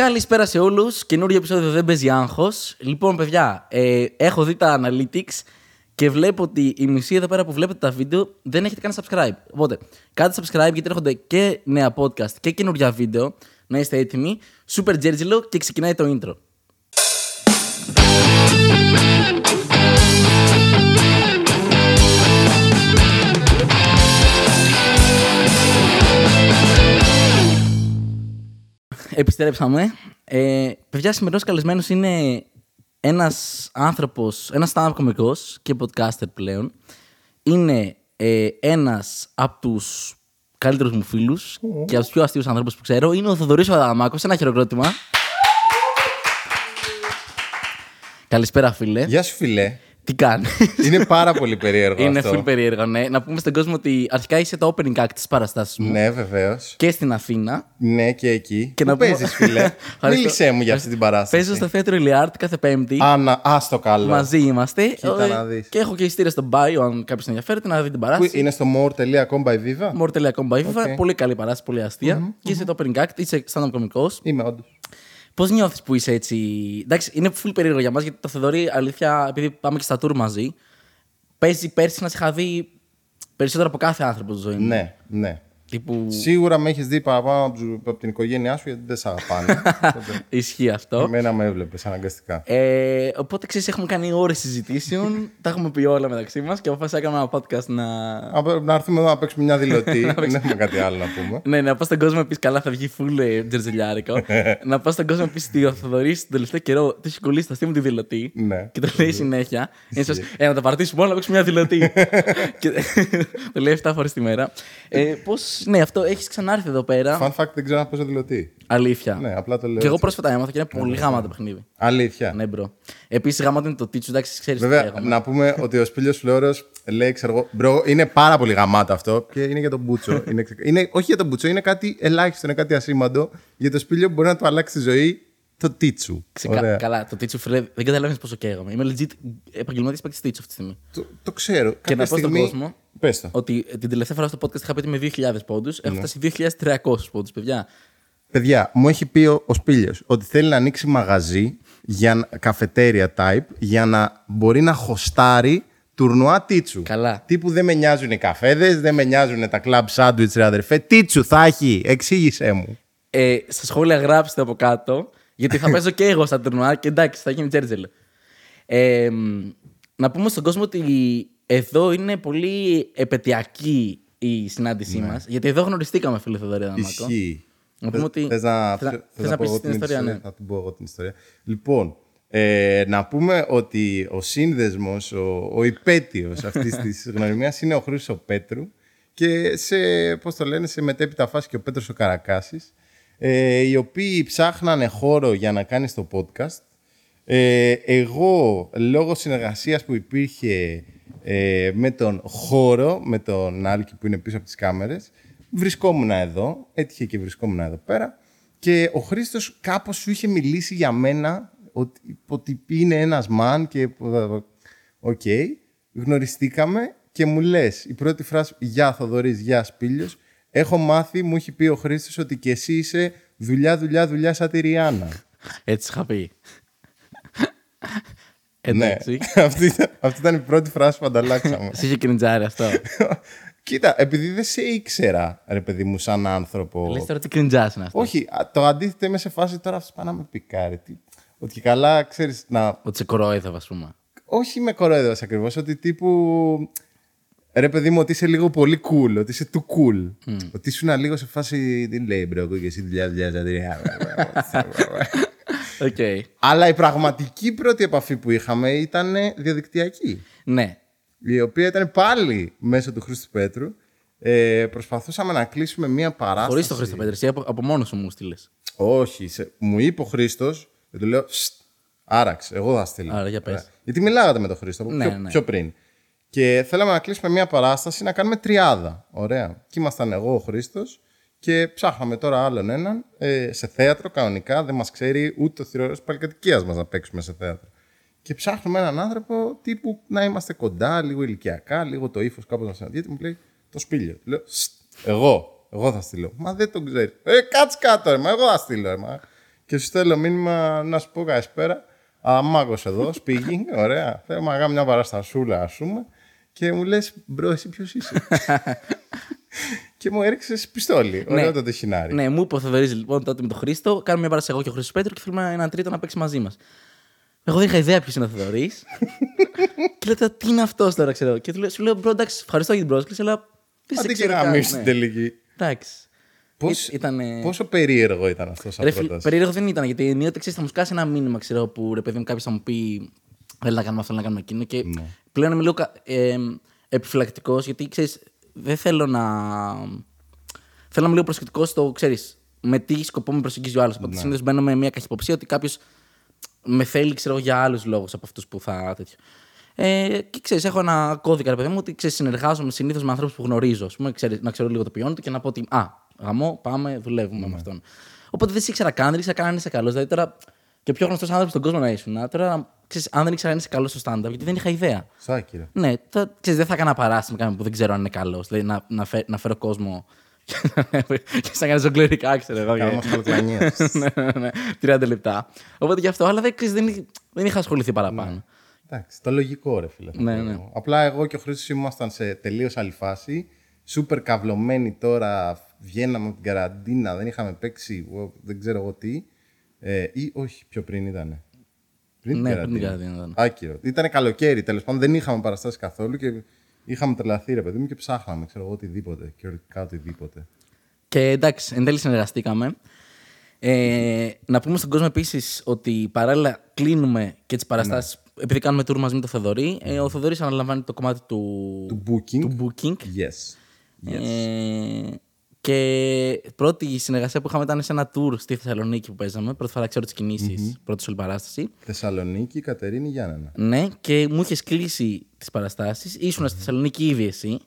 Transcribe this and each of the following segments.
Καλησπέρα σε όλους. Καινούριο επεισόδιο δεν παίζει άγχος. Λοιπόν, παιδιά, ε, έχω δει τα analytics και βλέπω ότι η μισή εδώ πέρα που βλέπετε τα βίντεο δεν έχετε κάνει subscribe. Οπότε, κάντε subscribe γιατί έρχονται και νέα podcast και καινούρια βίντεο. Να είστε έτοιμοι. Super Τζέρτζιλο και ξεκινάει το intro. Επιστρέψαμε. Ε, παιδιά, σημερινός καλεσμένος είναι ένας άνθρωπος, ένας stand-up κωμικός και podcaster πλέον. Είναι ε, ένας από τους καλύτερους μου φίλους και από τους πιο αστείους ανθρώπους που ξέρω. Είναι ο Θοδωρής Αδαμάκος. Ένα χειροκρότημα. Καλησπέρα, φίλε. Γεια σου, φιλέ. Τι κάνει. Είναι πάρα πολύ περίεργο Είναι αυτό. full περίεργο, ναι. Να πούμε στον κόσμο ότι αρχικά είσαι το opening act της παραστάσης μου Ναι, βεβαίως. και στην Αθήνα. Ναι, και εκεί. Και Πού να πούμε- παίζεις, φιλέ. Ευχαριστώ. Μίλησέ μου για αυτή την παράσταση. Παίζω στο θέατρο Ηλιάρτ κάθε Πέμπτη. Άνα, άστο καλό. Μαζί είμαστε. Κοίτα Ε, να δεις. Και έχω και ειστήρια στο bio, αν κάποιος ενδιαφέρεται, να δει την Πού παράσταση. είναι στο more.com by Viva; More.com by Viva. Οκ. Πολύ καλή παράσταση, πολύ αστεία. Και είσαι το opening act, είσαι stand-up κωμικός. Είμαι όντως. Πώς νιώθεις που είσαι έτσι; Εντάξει, είναι full περίεργο για μας γιατί με το Θοδωρή, αλήθεια, επειδή πάμε και στα tour μαζί, παίζει πέρσι να σε είχα δει περισσότερο από κάθε άνθρωπο στη ζωή μου. Ναι, ναι. Τύπου. Σίγουρα με έχεις δει παραπάνω από τους- από την οικογένειά σου γιατί δεν σε αγαπάνε. Οπότε, Ισχύει αυτό. Εμένα με έβλεπες αναγκαστικά. Ε, οπότε ξέρεις, έχουμε κάνει ώρες συζητήσεων, τα έχουμε πει όλα μεταξύ μας και αποφάσισα να κάνουμε ένα podcast να. Α, Να έρθουμε εδώ να παίξουμε μια δηλωτή. Δεν έχουμε κάτι άλλο να πούμε. Ναι, να πας στον κόσμο να πεις καλά, θα βγει full ε, τζερζελιάρικο. να πας στον κόσμο να πεις ότι ο Θοδωρής τον τελευταίο καιρό του έχει κολλήσει στα αστεία μου τη δηλωτή. Ναι. Και το λέει συνέχεια. Είναι σως, ε, να τα παρατήσουμε όλα να παίξουμε μια δηλωτή. και το λέει 7 φορές τη μέρα. Ε, Πώ, ναι, αυτό έχεις ξανάρθει εδώ πέρα. Fun fact, δεν ξέρω να παίζω δηλωτή. Αλήθεια. Ναι, απλά το λέω. Και εγώ έτσι. πρόσφατα έμαθα και είναι πολύ γαμάτο παιχνίδι. Αλήθεια. Ναι, bro. Επίσης, γάμα είναι το Tichu, εντάξει, ξέρεις τι Βέβαια, λέγαμε. να πούμε ότι ο Σπίλιος Φλόρος λέει, ξέρω εγώ, bro, είναι πάρα πολύ γαμάτο αυτό και είναι για τον μπούτσο. είναι, ξεκα- είναι, όχι για τον μπούτσο, είναι κάτι ελάχιστο, είναι κάτι ασήμαντο. Για το Σπίλιο μπορεί να του αλλάξει τη ζωή το Tichu. Ξεκα... Ωραία. Καλά, το Tichu, φίλε, δεν καταλαβαίνεις πόσο καίγαμε. Είμαι legit επαγγελματίας παίκτης Tichu αυτή τη στιγμή. Το, το ξέρω. Και να Κάποια πω στον στιγμή... κόσμο Πες το. ότι την τελευταία φορά στο podcast είχα πει ότι με 2.000 πόντους. Έχω Ναι. φτάσει 2.300 πόντους, παιδιά. Παιδιά, μου έχει πει ο, ο Σπίλιος ότι θέλει να ανοίξει μαγαζί για να- καφετέρια type για να μπορεί να χωστάρει τουρνουά τίτσου. Καλά. Τύπου δεν με νοιάζουν οι καφέδες, δεν με νοιάζουν τα club sandwich, ρε αδερφέ. Τίτσου θα έχει, εξήγησέ μου. Ε, στα σχόλια γράψτε από κάτω, γιατί θα παίζω και εγώ στα τουρνουά και εντάξει, θα γίνει τζέρτζελ. Ε, μ, να πούμε στον κόσμο ότι εδώ είναι πολύ επαιτειακή η συνάντησή Ναι. μας, γιατί εδώ γνωριστήκαμε, φίλε Θοδωρή Δαμάκο. Ισχύει. Να πούμε ότι- Θες να, θες να- θες θες να πω πεις εγώ την ιστορία, ναι. Θα την πω εγώ την ιστορία. Λοιπόν, ε, να πούμε ότι ο σύνδεσμος, ο, ο υπέτειος αυτής της γνωριμίας είναι ο Χρήστος ο Πέτρου και σε, πώς το λένε, σε μετέπειτα φάση και ο Πέτρος ο Καρακάσης, ε, οι οποίοι ψάχνανε χώρο για να κάνεις το podcast. Ε, εγώ, λόγω συνεργασίας που υπήρχε ε, με τον χώρο, με τον Άλκη που είναι πίσω από τις κάμερες, βρισκόμουν εδώ, έτυχε και βρισκόμουν εδώ πέρα και ο Χρήστος κάπως σου είχε μιλήσει για μένα ότι, ότι είναι ένας man και οκ, γνωριστήκαμε και μου λες η πρώτη φράση «Γεια Θοδωρής, γεια Σπήλιος» έχω μάθει, μου έχει πει ο Χρήστος ότι και εσύ είσαι δουλειά, δουλειά, δουλειά σαν τη Ριάννα. Έτσι είχα πει. Ναι, Εντάξει. αυτή, ήταν- αυτή ήταν η πρώτη φράση που ανταλλάξαμε. Σε είχε κριντζάρει αυτό. Κοίτα, επειδή δεν σε ήξερα, ρε παιδί μου, σαν άνθρωπο. Λες τώρα τι cringe-άς είναι αυτό. Όχι, α, το αντίθετο είμαι σε φάση τώρα αυτός πάει να με πικάρει. Τι... Ότι και καλά ξέρεις να. Ότι σε κορόιδευα, ας πούμε. Όχι με κορόιδευα ακριβώς, ότι τύπου. Ρε παιδί μου, ότι είσαι λίγο πολύ cool, ότι είσαι too cool. Ότι ήσουν λίγο σε φάση. Τι λέει, bro, εγώ και εσύ δουλειά, δουλειά, δουλειά. Οκ. Αλλά η πραγματική πρώτη επαφή που είχαμε ήταν διαδικτυακή. Ναι. η οποία ήταν πάλι μέσω του Χρήστου Πέτρου. Ε, προσπαθούσαμε να κλείσουμε μία παράσταση. Χωρίς το Χρήστο Πέτρο, εσύ από, από μόνος σου μου 'στειλες. Όχι. Σε... Μου είπε ο Χρήστος και του λέω «Στ, Άραξε, εγώ θα στείλω. Άρα, για πες. Ωραία. Γιατί μιλάγατε με τον Χρήστο από Ναι, πιο, ναι. πιο πριν. Και θέλαμε να κλείσουμε μία παράσταση να κάνουμε τριάδα. Ωραία. Και ήμασταν εγώ, ο Χρήστος, και ψάχναμε τώρα άλλον έναν ε, σε θέατρο κανονικά. Δεν μας ξέρει ούτε ο θηρορό παλικατοικίας μας να παίξουμε σε θέατρο. Και ψάχνουμε έναν άνθρωπο τύπου να είμαστε κοντά, λίγο ηλικιακά, λίγο το ύφος κάπως να συναντιέται. Μου λέει το σπήλιο. Του λέω «Στ, Εγώ, εγώ θα στείλω. Μα δεν τον ξέρει. Ε, κάτσε κάτω, ρε, μα εγώ θα στείλω. Ρε, μα. και σου στέλνω μήνυμα να σου πω καλησπέρα. Αμάγο εδώ, speaking, ωραία. Θέλω να κάνω μια παραστασούλα, ας πούμε. Και μου λες, bro, εσύ ποιος είσαι; και μου έριξες πιστόλι. Ωραίο το τεχινάρι. Ναι, μου είπε ο Θοδωρής λοιπόν τότε με τον Χρήστο, κάνουμε μια παράσταση εγώ και ο Χρήστος Πέτρου και θέλουμε έναν τρίτο να παίξει μαζί μας. Εγώ δεν είχα ιδέα ποιος είναι ο Θοδωρής. και λέω τώρα, τι είναι αυτός τώρα, ξέρω. Και του λέω, σου λέω, bro, εντάξει, ευχαριστώ για την πρόσκληση, αλλά δεν σε Αντί και ξέρω. να καν». μην στην Ναι. τελική. Εντάξει. Πώς, Ή- ήτανε- Πόσο περίεργο ήταν αυτός σαν Ρε, φίλε, πρόταση. περίεργο δεν ήταν, γιατί ενίοτε ξέρεις, θα μου σκάσει ένα μήνυμα, ξέρω, που ρε παιδί μου κάποιος θα μου πει Θέλει να κάνουμε αυτό, θέλει να κάνουμε εκείνο. Και Ναι. πλέον είμαι λίγο ε, επιφυλακτικός, γιατί ξέρεις, δεν θέλω να. Θέλω να είμαι λίγο προσεκτικός στο, ξέρεις, με τι σκοπό με προσεγγίζει ο άλλος. Οπότε Ναι. συνήθω μπαίνω με μια καχυποψία ότι κάποιος με θέλει, ξέρω, για άλλους λόγους από αυτούς που θα. τέτοιο. Ε, και ξέρεις, έχω ένα κώδικα, ρε παιδί μου, ότι ξέρεις, συνεργάζομαι συνήθως με ανθρώπους που γνωρίζω. Ας πούμε, ξέρεις, να ξέρω λίγο το ποιόν του και να πω ότι Α, γαμό, πάμε, δουλεύουμε με αυτόν. Οπότε δεν σε ήξερα καν, δεν ήξερα καν αν είσαι καλός. Δηλαδή τώρα και ο πιο γνωστός άνθρωπος στον κόσμο να ήσουν. Τώρα, ξέρεις, αν δεν ήξερα αν είσαι καλός στο stand-up, γιατί δεν είχα ιδέα. Σάκη, ρε. Ναι, τώρα, ξέρεις, δεν θα έκανα παράσταση με κάποιον που δεν ξέρω αν είναι καλός. Δηλαδή να, να, φέ- να φέρω κόσμο. και σαν κάνει ζογκλερικά, ξέρω εγώ. Κάνω και- μας καλοκλανίες. ναι, ναι, ναι, 30 λεπτά. Οπότε γι' αυτό, αλλά δεν, ξέρεις, δεν, δεν είχα ασχοληθεί παραπάνω. Εντάξει, το λογικό ρε φίλε. θα Ναι, πω ναι. εγώ. Απλά εγώ και ο Χρήστος ήμασταν σε τελείως άλλη φάση. Σούπερ καυλωμένοι τώρα, βγαίναμε από την καραντίνα, δεν είχαμε παίξει, εγώ δεν ξέρω εγώ τι. Ε, ή όχι, πιο πριν ήτανε. Πριν Ναι, την πριν την καραντίνα. καραντίνα ήταν. Άκυρο. Ήταν καλοκαίρι, τέλος πάντων δεν είχαμε παραστάσεις καθόλου και είχαμε τρελαθεί ρε παιδί μου και ψάχναμε, ξέρω εγώ, οτιδήποτε. Κυριολεκτικά οτιδήποτε. Και εντάξει, εν τέλει συνεργαστήκαμε. Ε, να πούμε στον κόσμο επίσης ότι παράλληλα κλείνουμε και τις παραστάσεις. Επειδή κάνουμε tour μαζί με τον Θοδωρή, ε, ο Θοδωρής αναλαμβάνει το κομμάτι του, Του booking. του booking. Yes. Ε, και πρώτη συνεργασία που είχαμε ήταν σε ένα tour στη Θεσσαλονίκη που παίζαμε. Πρώτη φορά ξέρω τις κινησει πρώτη όλη παράσταση. Θεσσαλονίκη, Κατερίνη Γιάννενα. Ναι, και μου είχες κλείσει τις παραστάσεις. Ήσουν στη Θεσσαλονίκη ήδη εσύ.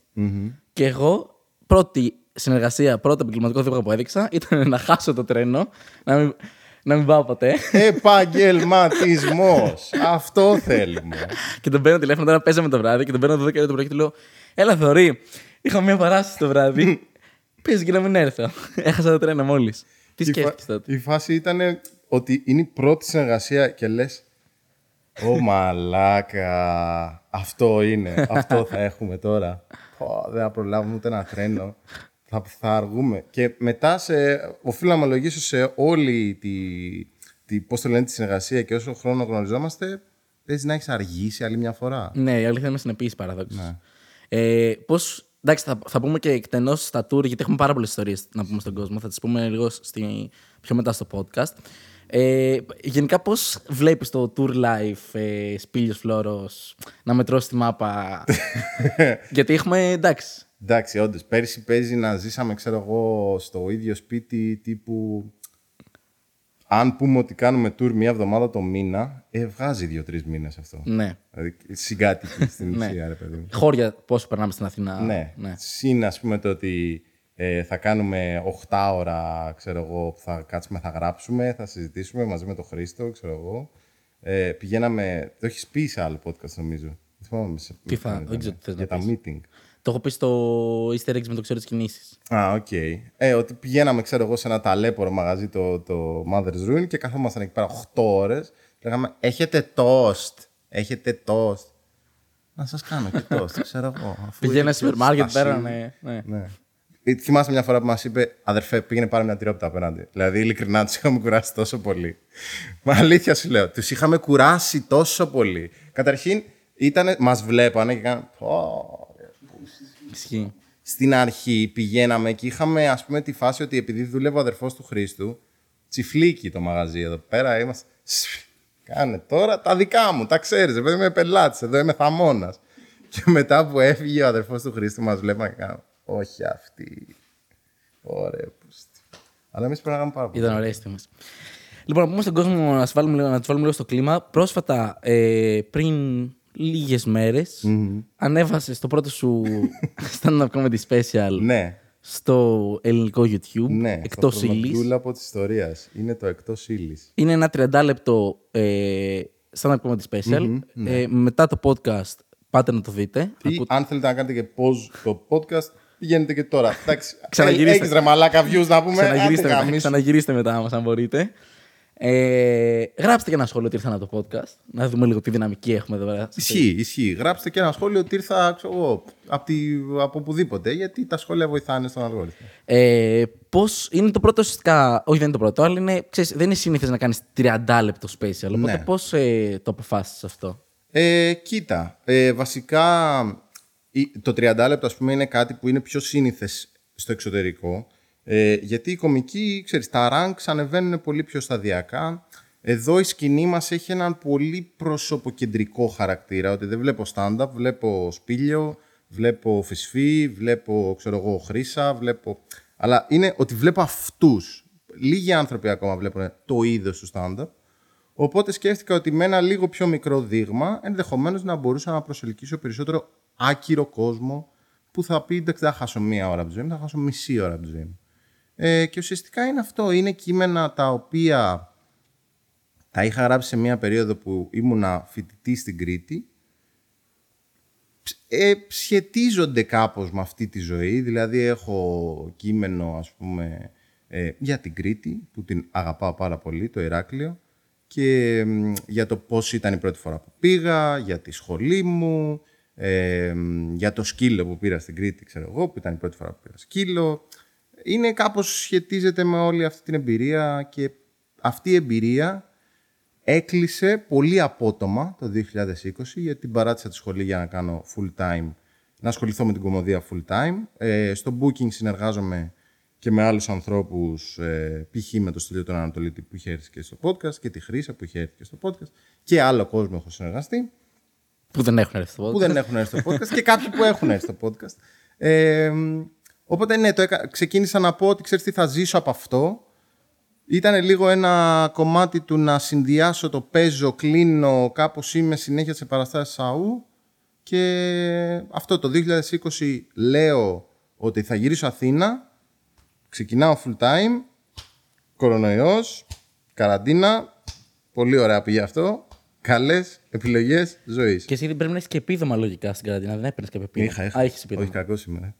Και εγώ πρώτη συνεργασία, πρώτο επαγγελματικό δίπλα που έδειξα ήταν να χάσω το τρένο, να μην, να μην πάω ποτέ. Επαγγελματισμός. Αυτό θέλουμε. και τον παίρνω τηλέφωνο τώρα παίζαμε το βράδυ και τον παίρνω 12 ώρα το πρωί και του λέω: Έλα, Θωρή, είχα μια παράσταση το βράδυ. Πες και να μην έρθω. Έχασα το τρένο μόλις. Τι Η φα- σκέφτεσαι τότε; Η φάση ήταν ότι είναι η πρώτη συνεργασία και λες. Ω μαλάκα. Αυτό είναι. Αυτό θα έχουμε τώρα. Πω, δεν θα προλάβουμε ούτε ένα τρένο. Θα, θα αργούμε. Και μετά σε, οφείλω να ομολογήσω σε όλη τη, τη, πώς το λένε, τη συνεργασία και όσο χρόνο γνωριζόμαστε, παίζει να έχεις αργήσει άλλη μια φορά. Ναι, η αλήθεια είναι συνεπής παραδόξω. Ε, Πώς. Εντάξει, θα, θα πούμε και εκτενώς στα tour, γιατί έχουμε πάρα πολλές ιστορίες να πούμε στον κόσμο. Θα τις πούμε λίγο στη, πιο μετά στο podcast. Ε, γενικά, πώς βλέπεις το tour life ε, Σπίλιος Φλόρο να μετρώσεις τη μάπα; γιατί έχουμε. Εντάξει. Εντάξει, όντως. Πέρσι παίζει να ζήσαμε, ξέρω εγώ, στο ίδιο σπίτι τύπου. Αν πούμε ότι κάνουμε tour μία εβδομάδα το μήνα, ε, βγάζει δύο-τρεις μήνες αυτό. Ναι. Δηλαδή, συγκάτοικοι στην Ναι. ουσία, ρε παιδί μου. Χώρια, πόσο περνάμε στην Αθήνα. Ναι. ναι. Συν, ας πούμε, το ότι ε, θα κάνουμε 8ωρα, ξέρω εγώ, που θα κάτσουμε, θα γράψουμε, θα συζητήσουμε μαζί με τον Χρήστο, ξέρω εγώ. Ε, πηγαίναμε. Το έχεις πει σε άλλο podcast, νομίζω. Δεν θυμάμαι σε Τι θα- ποιον δεν ήταν. ξέρω τι θες Για να τα meeting. Το έχω πει στο Easter eggs με το ξέρω τις κινήσεις. Α, οκ. Ε, ότι πηγαίναμε, ξέρω εγώ, σε ένα ταλέπορο μαγαζί, το, το Mother's Ruin και καθόμασταν εκεί πέρα 8 ώρες. Λέγαμε, έχετε toast. Έχετε toast. Να σας κάνω και toast, ξέρω εγώ. αφού Πήγαινα έχει σούπερ μάρκετ στασία. πέρα, ναι. ναι. Ναι. Ε, Θυμάσαι μια φορά που μας είπε, αδερφέ, πήγαινε πάρε μια τυρόπιτα απέναντι. Δηλαδή, ειλικρινά τους είχαμε κουράσει τόσο πολύ. Μα αλήθεια σου λέω, τους είχαμε κουράσει τόσο πολύ. Καταρχήν, μας βλέπανε και κάνανε. «Πω, Ισχύει. στην αρχή πηγαίναμε και είχαμε ας πούμε τη φάση ότι επειδή δούλευε ο αδερφός του Χρήστου, τσιφλίκι το μαγαζί εδώ πέρα, είμαστε... «Σφ, Κάνε τώρα τα δικά μου, τα ξέρεις, επειδή είμαι πελάτης, εδώ είμαι θαμώνας. Και μετά που έφυγε ο αδερφός του Χρήστου μας βλέπαμε και κάναμε, όχι αυτή. Ωραία, πούστη. Αλλά εμείς περνάγαμε πάρα πολύ. Ήταν ωραίε στιγμέ. Λοιπόν, να πούμε στον κόσμο να, τους βάλουμε, λίγο- να τους βάλουμε λίγο στο κλίμα. Πρόσφατα, ε, πριν λίγες ανέβασες το πρώτο σου stand-up comedy special Ναι, στο ελληνικό YouTube. ναι. εκτός το ύλης. χρονοτούλαπο της ιστορίας. Είναι το εκτός ύλης. Είναι ένα 30 λεπτό ε, stand-up comedy special. ε, μετά το podcast, πάτε να το δείτε. Ή αν θέλετε να κάνετε και pause το podcast, πηγαίνετε και τώρα. Εντάξει, Ξαναγυρίστε. έχεις ρε μαλάκα views να πούμε. Ξαναγυρίστε άντε μετά, γαμίσου. ξαναγυρίστε μετά μας, αν μπορείτε. Ε, γράψτε και ένα σχόλιο ότι ήρθαν από το podcast. Να δούμε λίγο τι δυναμική έχουμε εδώ πέρα. Ισχύει, ισχύει. Γράψτε και ένα σχόλιο ότι ήρθα ξέρω εγώ, από, τη, από οπουδήποτε, γιατί τα σχόλια βοηθάνε στον αλγόριθμο. Ε, Πώ είναι το πρώτο ουσιαστικά. Όχι, δεν είναι το πρώτο, αλλά είναι, ξέρεις, δεν είναι συνήθως να κάνεις 30 λεπτό special. Οπότε Ναι. πώς ε, το αποφάσισε αυτό; Ε, κοίτα, ε, βασικά η- το 30 λεπτό ας πούμε είναι κάτι που είναι πιο σύνηθες στο εξωτερικό ε, γιατί οι κομικοί, ξέρεις, τα ranks ανεβαίνουν πολύ πιο σταδιακά. Εδώ η σκηνή μας έχει έναν πολύ προσωποκεντρικό χαρακτήρα, ότι δεν βλέπω stand-up, βλέπω σπήλιο, βλέπω φυσφή, βλέπω, ξέρω εγώ, χρήσα, βλέπω... Αλλά είναι ότι βλέπω αυτούς. Λίγοι άνθρωποι ακόμα βλέπουν το είδος του stand-up. Οπότε σκέφτηκα ότι με ένα λίγο πιο μικρό δείγμα ενδεχομένως να μπορούσα να προσελκύσω περισσότερο άκυρο κόσμο που θα πει εντάξει, δεν θα χάσω μία ώρα από τη ζωή μου, θα χάσω μισή ώρα από τη ζωή μου. Ε, και ουσιαστικά είναι αυτό. Είναι κείμενα τα οποία τα είχα γράψει σε μία περίοδο που ήμουνα φοιτητή στην Κρήτη. Ε, σχετίζονται κάπως με αυτή τη ζωή. Δηλαδή έχω κείμενο ας πούμε ε, για την Κρήτη που την αγαπάω πάρα πολύ, το Ηράκλειο και μ, για το πώς ήταν η πρώτη φορά που πήγα, για τη σχολή μου, ε, μ, για το σκύλο που πήρα στην Κρήτη, ξέρω εγώ, που ήταν η πρώτη φορά που πήρα σκύλο. Είναι κάπως σχετίζεται με όλη αυτή την εμπειρία και αυτή η εμπειρία έκλεισε πολύ απότομα το 2020 γιατί την παράτησα τη σχολή για να κάνω full time, να ασχοληθώ με την κομμωδία full time. Ε, στο booking συνεργάζομαι και με άλλους ανθρώπους, ε, π.χ. με το Στυλίο τον Ανατολίτη που είχε έρθει και στο podcast και τη Χρύσα που είχε έρθει και στο podcast και άλλο κόσμο έχω συνεργαστεί Που δεν έχουν έρθει στο podcast. που δεν έχουν έρθει στο podcast και κάποιοι που έχουν έρθει στο podcast. Ε, οπότε ναι, το έκα... ξεκίνησα να πω ότι ξέρεις τι θα ζήσω από αυτό. Ήταν λίγο ένα κομμάτι του να συνδυάσω το παίζω, κλείνω, κάπως είμαι συνέχεια σε παραστάσεις ΑΟΥ και αυτό το 2020 λέω ότι θα γυρίσω Αθήνα, ξεκινάω full time, κορονοϊός, καραντίνα, πολύ ωραία πήγε αυτό, καλές επιλογές ζωής. Και εσύ δεν πρέπει να έχεις και επίδομα λογικά στην καραντίνα. Δεν έπαιρνες κάποιο επίδομα. Είχα, είχα. Α, έχεις επίδομα. Όχι κακός σήμερα.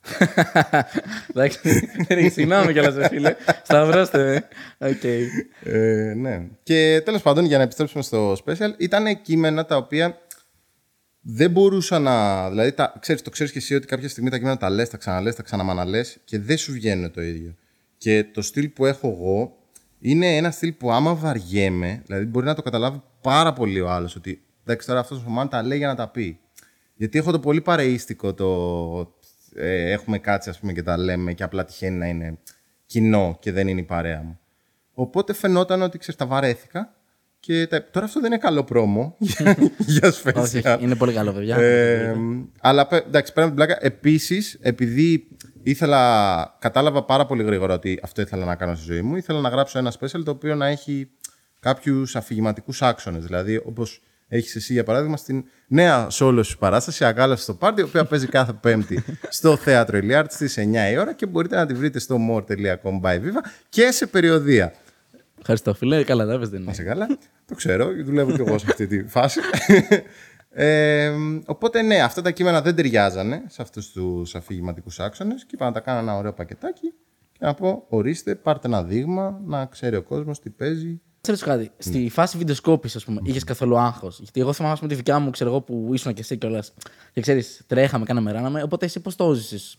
Εντάξει. Ρε, Συγγνώμη κιόλας, ρε φίλε. Σταυρώστε με. Οκ. Ε, ναι. Και τέλος πάντων, για να επιστρέψουμε στο special, ήταν κείμενα τα οποία δεν μπορούσα να. Δηλαδή, τα, ξέρεις, το ξέρεις και εσύ ότι κάποια στιγμή τα κείμενα τα λες, τα ξαναλές, τα ξαναμαναλές και δεν σου βγαίνουν το ίδιο. Και το στυλ που έχω εγώ είναι ένα στυλ που άμα βαριέμαι, δηλαδή μπορεί να το καταλάβει πάρα πολύ ο άλλος ότι εντάξει τώρα αυτός ο man τα λέει για να τα πει. Γιατί έχω το πολύ παρεΐστικο το. Ε, έχουμε κάτσει, ας πούμε, και τα λέμε και απλά τυχαίνει να είναι κοινό και δεν είναι η παρέα μου. Οπότε φαινόταν ότι ξέρεις, τα βαρέθηκα. Και τα... τώρα αυτό δεν είναι καλό πρόμο για, για Όχι, special. όχι, είναι πολύ καλό, παιδιά. Ε, αλλά πε- εντάξει, πέρα από την πλάκα. Επίσης, επειδή ήθελα, κατάλαβα πάρα πολύ γρήγορα ότι αυτό ήθελα να κάνω στη ζωή μου, ήθελα να γράψω ένα special το οποίο να έχει κάποιους αφηγηματικούς άξονες. Δηλαδή, όπως έχεις εσύ για παράδειγμα στην νέα solo σου παράσταση, Ακάλαση στο Πάρτι, η οποία παίζει κάθε Πέμπτη στο θέατρο Ηλιάρτ στις 9 η ώρα και μπορείτε να τη βρείτε στο more.com by Viva και σε περιοδία. Ευχαριστώ, φίλε. Καλά, δεν δεν Να είναι. είσαι καλά. Το ξέρω, δουλεύω κι εγώ σε αυτή τη φάση. Ε, οπότε ναι, αυτά τα κείμενα δεν ταιριάζανε σε αυτούς τους αφηγηματικούς άξονες και είπα να τα κάνω ένα ωραίο πακετάκι και να πω ορίστε, πάρτε ένα δείγμα, να ξέρει ο κόσμος τι παίζει. Ξέρεις κάτι, στη φάση βιντεοσκόπησης, ας πούμε, είχες καθόλου άγχος. Γιατί εγώ θυμάμαι, ας πούμε, τη δικιά μου, ξέρω εγώ, που ήσουν και εσύ κιόλας. Και ξέρεις, τρέχαμε, κάναμε, ράναμε. Οπότε εσύ πώς το ζήσει.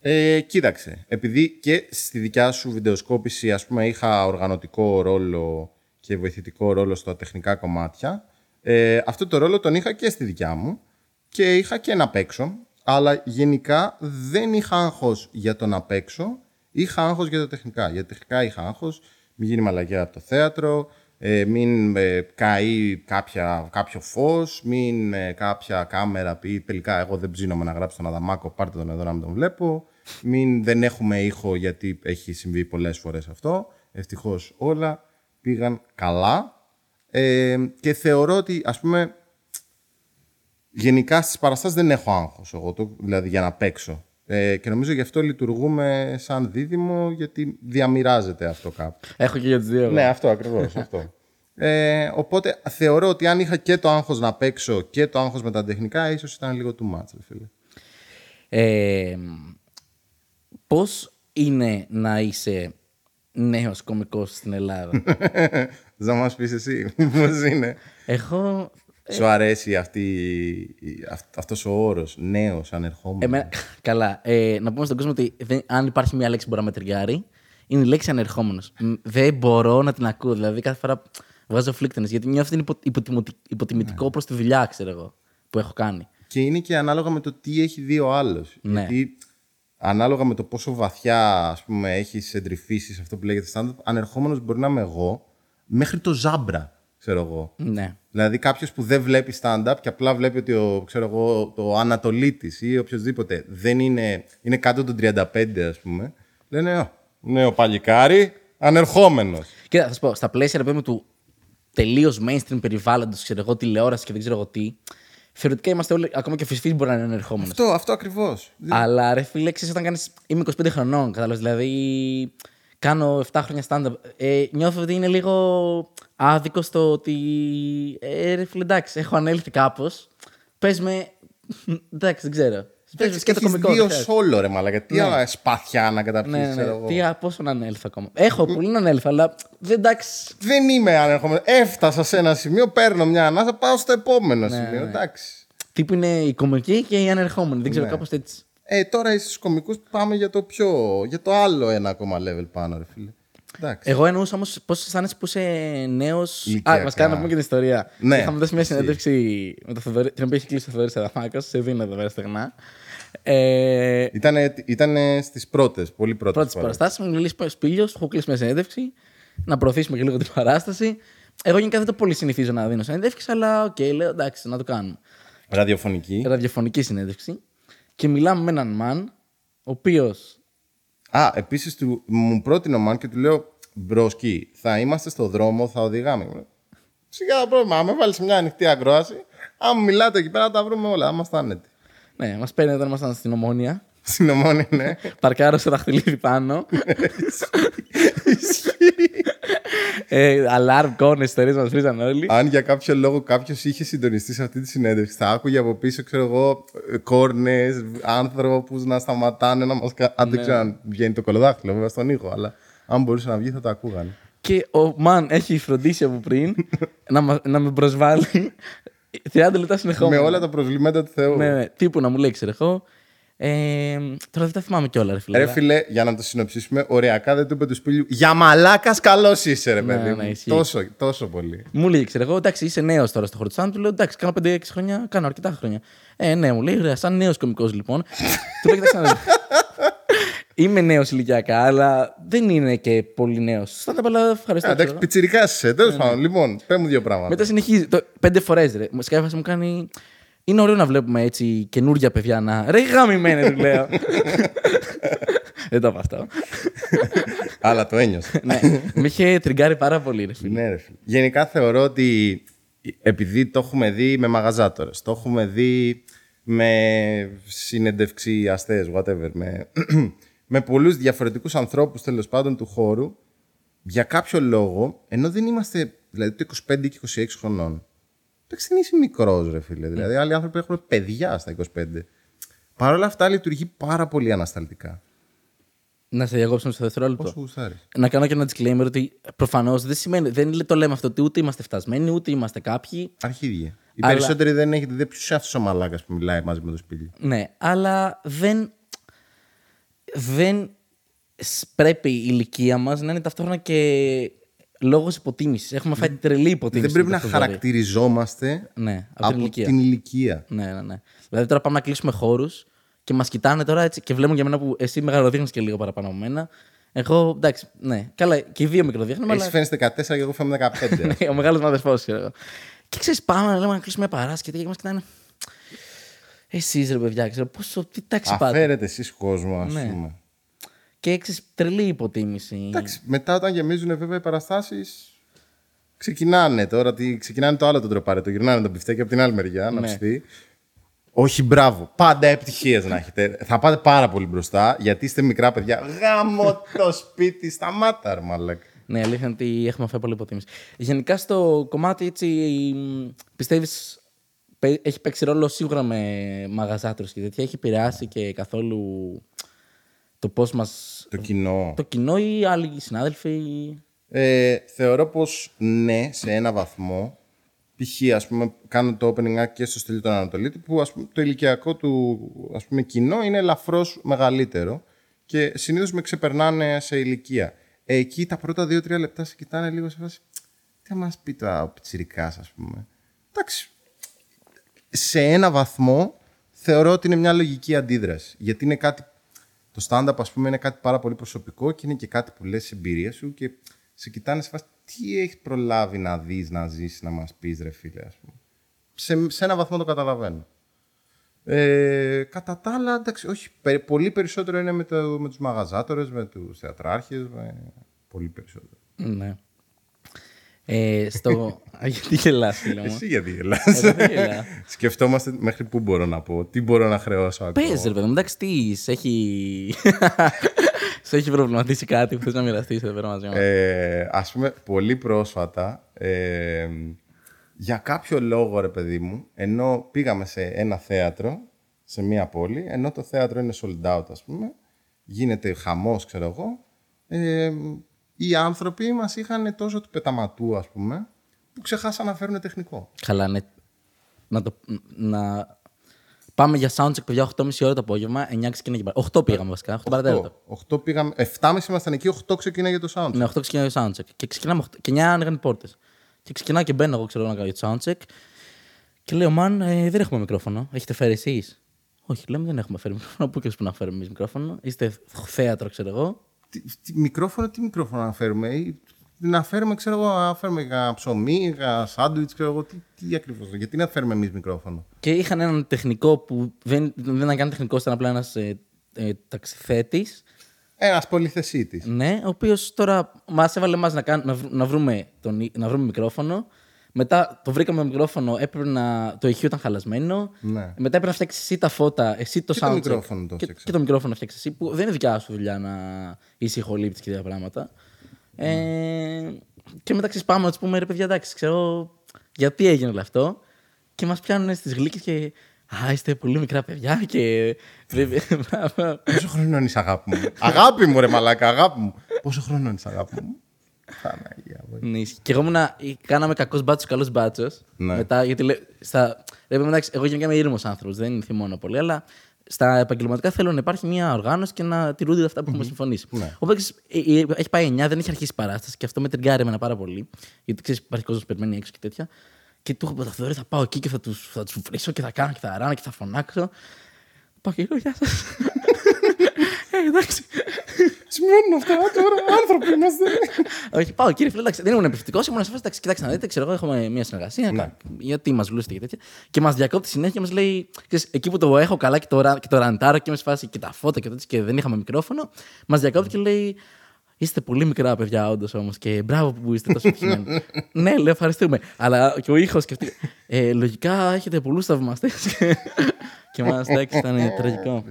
Ε, κοίταξε, επειδή και στη δικιά σου βιντεοσκόπηση ας πούμε είχα οργανωτικό ρόλο και βοηθητικό ρόλο στα τεχνικά κομμάτια, ε, αυτό το ρόλο τον είχα και στη δικιά μου και είχα και να παίξω, αλλά γενικά δεν είχα άγχος για το να παίξω, είχα άγχος για τα τεχνικά. Για τα τεχνικά είχα άγχος, μην γίνει μαλακιά από το θέατρο, ε, μην ε, καεί κάποια, κάποιο φως, μην ε, κάποια κάμερα πει τελικά εγώ δεν ψήνομαι να γράψω τον Αδαμάκο, πάρτε τον εδώ να μην τον βλέπω. Μην δεν έχουμε ήχο γιατί έχει συμβεί πολλές φορές αυτό. Ευτυχώς όλα πήγαν καλά. Ε, και θεωρώ ότι ας πούμε γενικά στις παραστάσεις δεν έχω άγχος εγώ, το, δηλαδή για να παίξω. Ε, και νομίζω γι' αυτό λειτουργούμε σαν δίδυμο γιατί διαμοιράζεται αυτό κάπου. Έχω και για του δύο. Ναι, αυτό ακριβώς. αυτό. Ε, οπότε θεωρώ ότι αν είχα και το άγχος να παίξω και το άγχος με τα τεχνικά, ίσως ήταν λίγο too much, ρε φίλε. Ε, Πώς είναι να είσαι νέος κωμικός στην Ελλάδα; Θες να μας πεις εσύ πώς είναι; Έχω. Σου αρέσει αυτή, η- αυ- αυτός ο όρος, νέος, ανερχόμενος; Εμένα, καλά. Ε, να πούμε στον κόσμο ότι δεν, αν υπάρχει μια λέξη που μπορεί να με τριγκάρει, είναι η λέξη ανερχόμενος. Δεν μπορώ να την ακούω. Δηλαδή κάθε φορά βγάζω φλίκτενες γιατί νιώθω ότι είναι υπο, υποτιμωτι- υποτιμητικό προς τη δουλειά, ξέρω εγώ, που έχω κάνει. Και είναι και ανάλογα με το τι έχει δει ο άλλος. Ναι. Γιατί ανάλογα με το πόσο βαθιά ας πούμε, έχεις εντρυφήσει σε αυτό που λέγεται stand-up, ανερχόμενος μπορεί να είμαι εγώ μέχρι το ζάμπρα, ξέρω εγώ. Ναι. Δηλαδή κάποιος που δεν βλέπει stand-up και απλά βλέπει ότι ο, ξέρω εγώ, το Ανατολίτης ή οποιοδήποτε δεν είναι, είναι κάτω των 35 ας πούμε, λένε «Ω, νέο παλικάρι, ανερχόμενος. Κοίτα, θα σου πω, στα πλαίσια ρε παιδί μου, του τελείως mainstream περιβάλλοντος, ξέρω εγώ, τηλεόραση και δεν ξέρω εγώ τι, θεωρητικά είμαστε όλοι, ακόμα και ο Φυσφή μπορεί να είναι ανερχόμενος. Αυτό, αυτό ακριβώς. Αλλά ρε φίλε, ξέρεις, όταν κάνεις. Είμαι 25 χρονών, κατάλαβες. Δηλαδή, κάνω 7 χρόνια stand-up. Ε, νιώθω ότι είναι λίγο άδικο στο ότι. Ε, ρε φίλε, εντάξει, έχω ανέλθει κάπως. Πες με. εντάξει, δεν ξέρω. Πες με, σκέτο Έχεις κωμικό, δύο δεν χρειάζεται. σόλο ρε μαλάκα. Τι άλλα σπαθιά να καταπιείς, Ναι, ξέρω ναι. εγώ. Τι, α, πόσο να ανέλθω ακόμα. Έχω πολύ να ανέλθω, αλλά δεν εντάξει. Δεν είμαι ανερχόμενος. Έφτασα σε ένα σημείο, παίρνω μια ανάσα, πάω στο επόμενο Ναι, σημείο. Εντάξει. Τι που είναι η κομική και η ανερχόμενη. Δεν ξέρω, Ναι. κάπως έτσι. Ε, τώρα στους κομικούς πάμε για το πιο, για το άλλο ένα ακόμα level πάνω, ρε φίλε. Εντάξει. Εγώ εννοούσα όμως πώς αισθάνεσαι που είσαι νέος. Α, Ηλικιακά. μα κάνω να πούμε και την ιστορία. Ναι. Είχαμε δώσει μια συνέντευξη με το Θοδωρή, την οποία έχει κλείσει ο Θοδωρής Αδαμάκο. Σε δίνω εδώ πέρα στεγνά. Ε, Ήτανε, ήτανε στις πρώτες, πολύ πρώτες. Πρώτη φορές. παραστάση μου μιλήσεις Σπίλιος, έχω κλείσει μια συνέντευξη. Να προωθήσουμε και λίγο την παράσταση. Εγώ γενικά δεν το πολύ συνηθίζω να δίνω συνέντευξη, αλλά οκ, λέω εντάξει, να το κάνουμε. Ραδιοφωνική. Ραδιοφωνική συνέντευξη. Και μιλάμε με έναν man, ο οποίος. Α, επίσης του, μου πρότεινε ο man και του λέω Broski, θα είμαστε στο δρόμο, θα οδηγάμε. Μου λέει, Σιγά το πρόβλημα, με βάλεις σε μια ανοιχτή ακρόαση. Αν μιλάτε εκεί πέρα, θα τα βρούμε όλα. Άμα στάνετε. Ναι, μας παίρνει όταν ήμασταν στην Ομόνια. Στην Ομόνοια, ναι. Παρκάρω στο δαχτυλίδι πάνω. ε, alarm, κόρνε, ιστορίε μας βρίζαν όλοι. Αν για κάποιο λόγο κάποιος είχε συντονιστεί σε αυτή τη συνέντευξη, θα άκουγε από πίσω, ξέρω εγώ, κόρνες, άνθρωπους να σταματάνε να μας. Αν δεν ξέρω αν βγαίνει το κολοδάχτυλο, βέβαια στον ήχο, αλλά αν μπορούσε να βγει θα το ακούγαν. Και ο Μαν έχει φροντίσει από πριν να, μα- να με προσβάλλει 30 λεπτά Με συνεχόμενα. όλα τα προβλήματα του Θεού. Ναι, ναι. Τύπου να μου λέει, ξέρω εγώ. Ε, τώρα δεν τα θυμάμαι κιόλα, ρε φίλε. Ρε φίλε, για να το συνοψίσουμε, ωριακά δεν του είπε τους σπίλιου. Για μαλάκας καλός είσαι, ρε Ναι, παιδί. ναι, μου». ισχύει. τόσο, τόσο πολύ. Μου λέει, ξέρω εγώ, εντάξει, είσαι νέος τώρα στο χώρο του stand. Του λέω, εντάξει, κάνω 5-6 χρόνια, κάνω αρκετά χρόνια. Ε, ναι, μου λέει, ωραία, σαν νέος κωμικός λοιπόν. του λέω, κοιτάξτε να δείτε. Είμαι νέος ηλικιακά, αλλά δεν είναι και πολύ νέος. Στα τα παλά, ευχαριστώ. Ε, ξέρω Εντάξει, εγώ. πιτσιρικάς είσαι. Τέλος πάντων, λοιπόν, πέ μου δύο πράγματα. Μετά συνεχίζει. Το, πέντε φορές, ρε. Μου σκέφασε μου κάνει. Είναι ωραίο να βλέπουμε έτσι καινούργια παιδιά να. Ρε, γάμι του λέω. Δεν το είπα αυτό. Αλλά το ένιωσα. ναι, με είχε τριγκάρει πάρα πολύ, ρε φίλε. Ναι, ρε φίλε. Γενικά θεωρώ ότι επειδή το έχουμε δει με μαγαζάτορες, το έχουμε δει με συνεντευξιαστές, whatever, με, με πολλούς διαφορετικούς ανθρώπους τέλος πάντων του χώρου, για κάποιο λόγο, ενώ δεν είμαστε, δηλαδή το 25 και 26 χρονών, εντάξει δεν είσαι μικρός ρε φίλε, δηλαδή άλλοι άνθρωποι έχουν παιδιά στα 25. Παρ' όλα αυτά λειτουργεί πάρα πολύ ανασταλτικά. Να σε διακόψουμε στο δευτερόλεπτο. Πόσο γουστάρεις. Να κάνω και ένα disclaimer ότι προφανώς δεν σημαίνει. Δεν το λέμε αυτό ότι ούτε είμαστε φτασμένοι, ούτε είμαστε κάποιοι. Αρχίδια. Οι Αλλά- περισσότεροι δεν έχετε δει ποιος είναι αυτός ο μαλάκας που μιλάει μαζί με το σπίτι; Ναι, αλλά δεν. Δεν σ- πρέπει η ηλικία μας να είναι ταυτόχρονα και λόγος υποτίμησης. Έχουμε φάει τρελή υποτίμηση. Δεν πρέπει να από το Θοδωρή. χαρακτηριζόμαστε Ναι, από, από την ηλικία. την ηλικία. Ναι, ναι, ναι. Δηλαδή τώρα πάμε να κλείσουμε χώρους και μας κοιτάνε τώρα έτσι και βλέπουν για μένα που εσύ μεγαλοδείχνεις και λίγο παραπάνω από μένα. Εγώ, εντάξει, ναι. Καλά, και οι δύο μικροδείχνουμε, αλλά. Εσύ φαίνεσαι 14 και εγώ φαίνομαι 15. Ναι, ο μεγάλος μου αδερφό, ξέρω εγώ. Και ξέρεις, πάμε να λέμε να κλείσουμε μια παράσκετη και μας κοιτάνε. Εσείς ρε παιδιά, ξέρω πόσο. Τι τάξη πάτε; Αφέρετε εσείς κόσμο, ας Ναι. πούμε. Και ξέρει, τρελή υποτίμηση. Εντάξει, μετά όταν γεμίζουν βέβαια οι παραστάσεις. Ξεκινάνε τώρα, τι, ξεκινάνε το άλλο το τροπάρε. Το γυρνάνε το μπιφτέκι από την άλλη μεριά να Ναι. ψηθεί. Όχι, μπράβο. Πάντα επιτυχίες να έχετε. Θα πάτε πάρα πολύ μπροστά γιατί είστε μικρά παιδιά. Γάμο το σπίτι, σταμάτα, ρε μαλάκα. Ναι, αλήθεια είναι ότι έχουμε φάει πολύ υποτίμηση. Γενικά στο κομμάτι έτσι. Πιστεύεις. Έχει παίξει ρόλο σίγουρα με μαγαζάτρους και τέτοια. Έχει επηρεάσει και καθόλου το πώς μα. Το κοινό. Το κοινό ή άλλοι συνάδελφοι. Ε, θεωρώ πως ναι, σε ένα βαθμό. Π.χ. ας πούμε, κάνω το opening act και στο στυλ των Ανατολίτη, που ας πούμε, το ηλικιακό του ας πούμε, κοινό είναι ελαφρώς μεγαλύτερο και συνήθως με ξεπερνάνε σε ηλικία. Ε, εκεί τα πρώτα δύο-τρία λεπτά σε κοιτάνε λίγο σε φάση. Τι θα μας πει τώρα ο πιτσιρικάς, ας πούμε. Εντάξει, σε ένα βαθμό θεωρώ ότι είναι μια λογική αντίδραση. Γιατί είναι κάτι. Το stand-up, ας πούμε, είναι κάτι πάρα πολύ προσωπικό και είναι και κάτι που λες εμπειρία σου και σε κοιτάνε σε φάση τι έχεις προλάβει να δεις, να ζήσεις, να μας πεις, ρε φίλε, ας πούμε. Σε, σε ένα βαθμό το καταλαβαίνω. Ε, κατά τα άλλα, εντάξει, όχι, περι- πολύ περισσότερο είναι με, το, με τους μαγαζάτορες, με τους θεατράρχες, με... πολύ περισσότερο. Ναι. Ε, στο... Α, γιατί γελάς, φίλε μου. Εσύ γιατί γελάς; Εγώ δεν γελάω. Σκεφτόμαστε μέχρι πού μπορώ να πω, τι μπορώ να χρεώσω ακόμα. Πες ρε παιδί μου, εντάξει τι, σε έχει... σε έχει προβληματίσει κάτι που θες να μοιραστείς εδώ πέρα μαζί μας. Ε, ας πούμε, πολύ πρόσφατα, ε, για κάποιο λόγο, ρε παιδί μου, ενώ πήγαμε σε ένα θέατρο, σε μία πόλη, ενώ το θέατρο είναι sold out, ας πούμε, γίνεται χαμός, ξέρω εγώ, ε, οι άνθρωποι μας είχαν τόσο του πεταματού, ας πούμε, που ξεχάσαν να φέρουν τεχνικό. Καλά, ναι. Να, το, να... Πάμε για soundcheck, παιδιά, 8.30 ώρα το απόγευμα, 9 ξεκινάει και παρα- 8 πήγαμε βασικά, 8 παρατέταρτο. 8 πήγαμε, 7.30 ήμασταν εκεί, 8 ξεκίναγε το sound. Ναι, 8 ξεκινάει το soundcheck. Και ξεκινάμε 8, και 9 άνοιγαν οι πόρτες. Και ξεκινάω και μπαίνω εγώ, ξέρω να κάνω το soundcheck. Και λέω, Μαν, ε, δεν έχουμε μικρόφωνο. Έχετε φέρει εσείς; Όχι, λέμε δεν έχουμε φέρει μικρόφωνο. Πού και που να φέρουμε εμείς μικρόφωνο. Είστε θέατρο, ξέρω εγώ. Τι, τι, μικρόφωνο, τι μικρόφωνο να φέρουμε; Ή, να φέρουμε, ξέρω εγώ, να φέρουμε για ψωμί, για σάντουιτς, ξέρω εγώ. Τι, τι ακριβώς. Γιατί να φέρουμε εμείς μικρόφωνο; Και είχαν έναν τεχνικό που δεν, δεν ήταν καν τεχνικός, ήταν απλά ένας ε, ε, ταξιθέτης. Ένας πολυθεσίτης. Ναι, ο οποίος τώρα μας έβαλε εμάς να, κάνουμε- να, βρ- να, βρούμε τον, να βρούμε μικρόφωνο. Μετά το βρήκαμε μικρόφωνο, έπρεπε να. Το ηχείο ήταν χαλασμένο. Ναι. Μετά έπρεπε να φτιάξει εσύ τα φώτα, εσύ το Και το soundcheck. μικρόφωνο το και, φτιάξα. και το μικρόφωνο να φτιάξεις εσύ, που δεν είναι δικιά σου δουλειά να είσαι ηχολήπτης και τέτοια πράγματα. Ε, και μετά ξέρει, πάμε να τους πούμε ρε παιδιά, εντάξει, ξέρω γιατί έγινε όλο αυτό. Και μας πιάνουν στις γλύκες και. Α, είστε πολύ μικρά παιδιά και. Πόσο χρόνο είσαι, αγάπη μου; αγάπη μου, ρε μαλάκα, αγάπη μου. Πόσο χρόνο είσαι, αγάπη μου; Παναγία μου. Ναι, ισχύει. και εγώ ήμουν. Κάναμε κακό μπάτσο, καλό μπάτσο. Ναι. Μετά, γιατί λέ, στα, ρε, παιδί μου, εντάξει, εγώ γενικά είμαι ήρεμος άνθρωπος, δεν θυμώνω πολύ, αλλά στα επαγγελματικά θέλω να υπάρχει μια οργάνωση και να τηρούνται αυτά που έχουμε συμφωνήσει. Ναι. Οπότε ξέρεις, ε, ε, έχει πάει 9, δεν έχει αρχίσει η παράσταση και αυτό με τριγκάρει εμένα πάρα πολύ. Γιατί ξέρεις, υπάρχει κόσμος που περιμένει έξω και τέτοια. Και του έχω πει, θα, θα πάω εκεί και θα του θα τους βρίσω και θα κάνω και θα ράνω και θα φωνάξω. Πάω και λέω, Γεια σας. ε, εντάξει. Σημαίνουν αυτά τώρα, άνθρωποι είμαστε. Όχι, πάω κύριε φίλε, εντάξει, δεν ήμουν επιθετικό. Ήμουν σε φάση, εντάξει, κοιτάξτε να δείτε, ξέρω εγώ, έχουμε μια συνεργασία. Ναι. κα- Γιατί μας γλούσετε και τέτοια. Και μας διακόπτει συνέχεια και μας λέει, ξέρεις, εκεί που το έχω καλά και το, ρα- και το ραντάρω και είμαι σε φάση και τα φώτα και τέτοια και δεν είχαμε μικρόφωνο, μας διακόπτει και λέει, Είστε πολύ μικρά παιδιά, όντως όμως. Και μπράβο που είστε τόσο επιτυχημένοι. ναι, λέω ευχαριστούμε. Αλλά και ο ήχος και αυτή. Ε, λογικά έχετε πολλούς θαυμαστές. και μας εντάξει, ήταν τραγικό.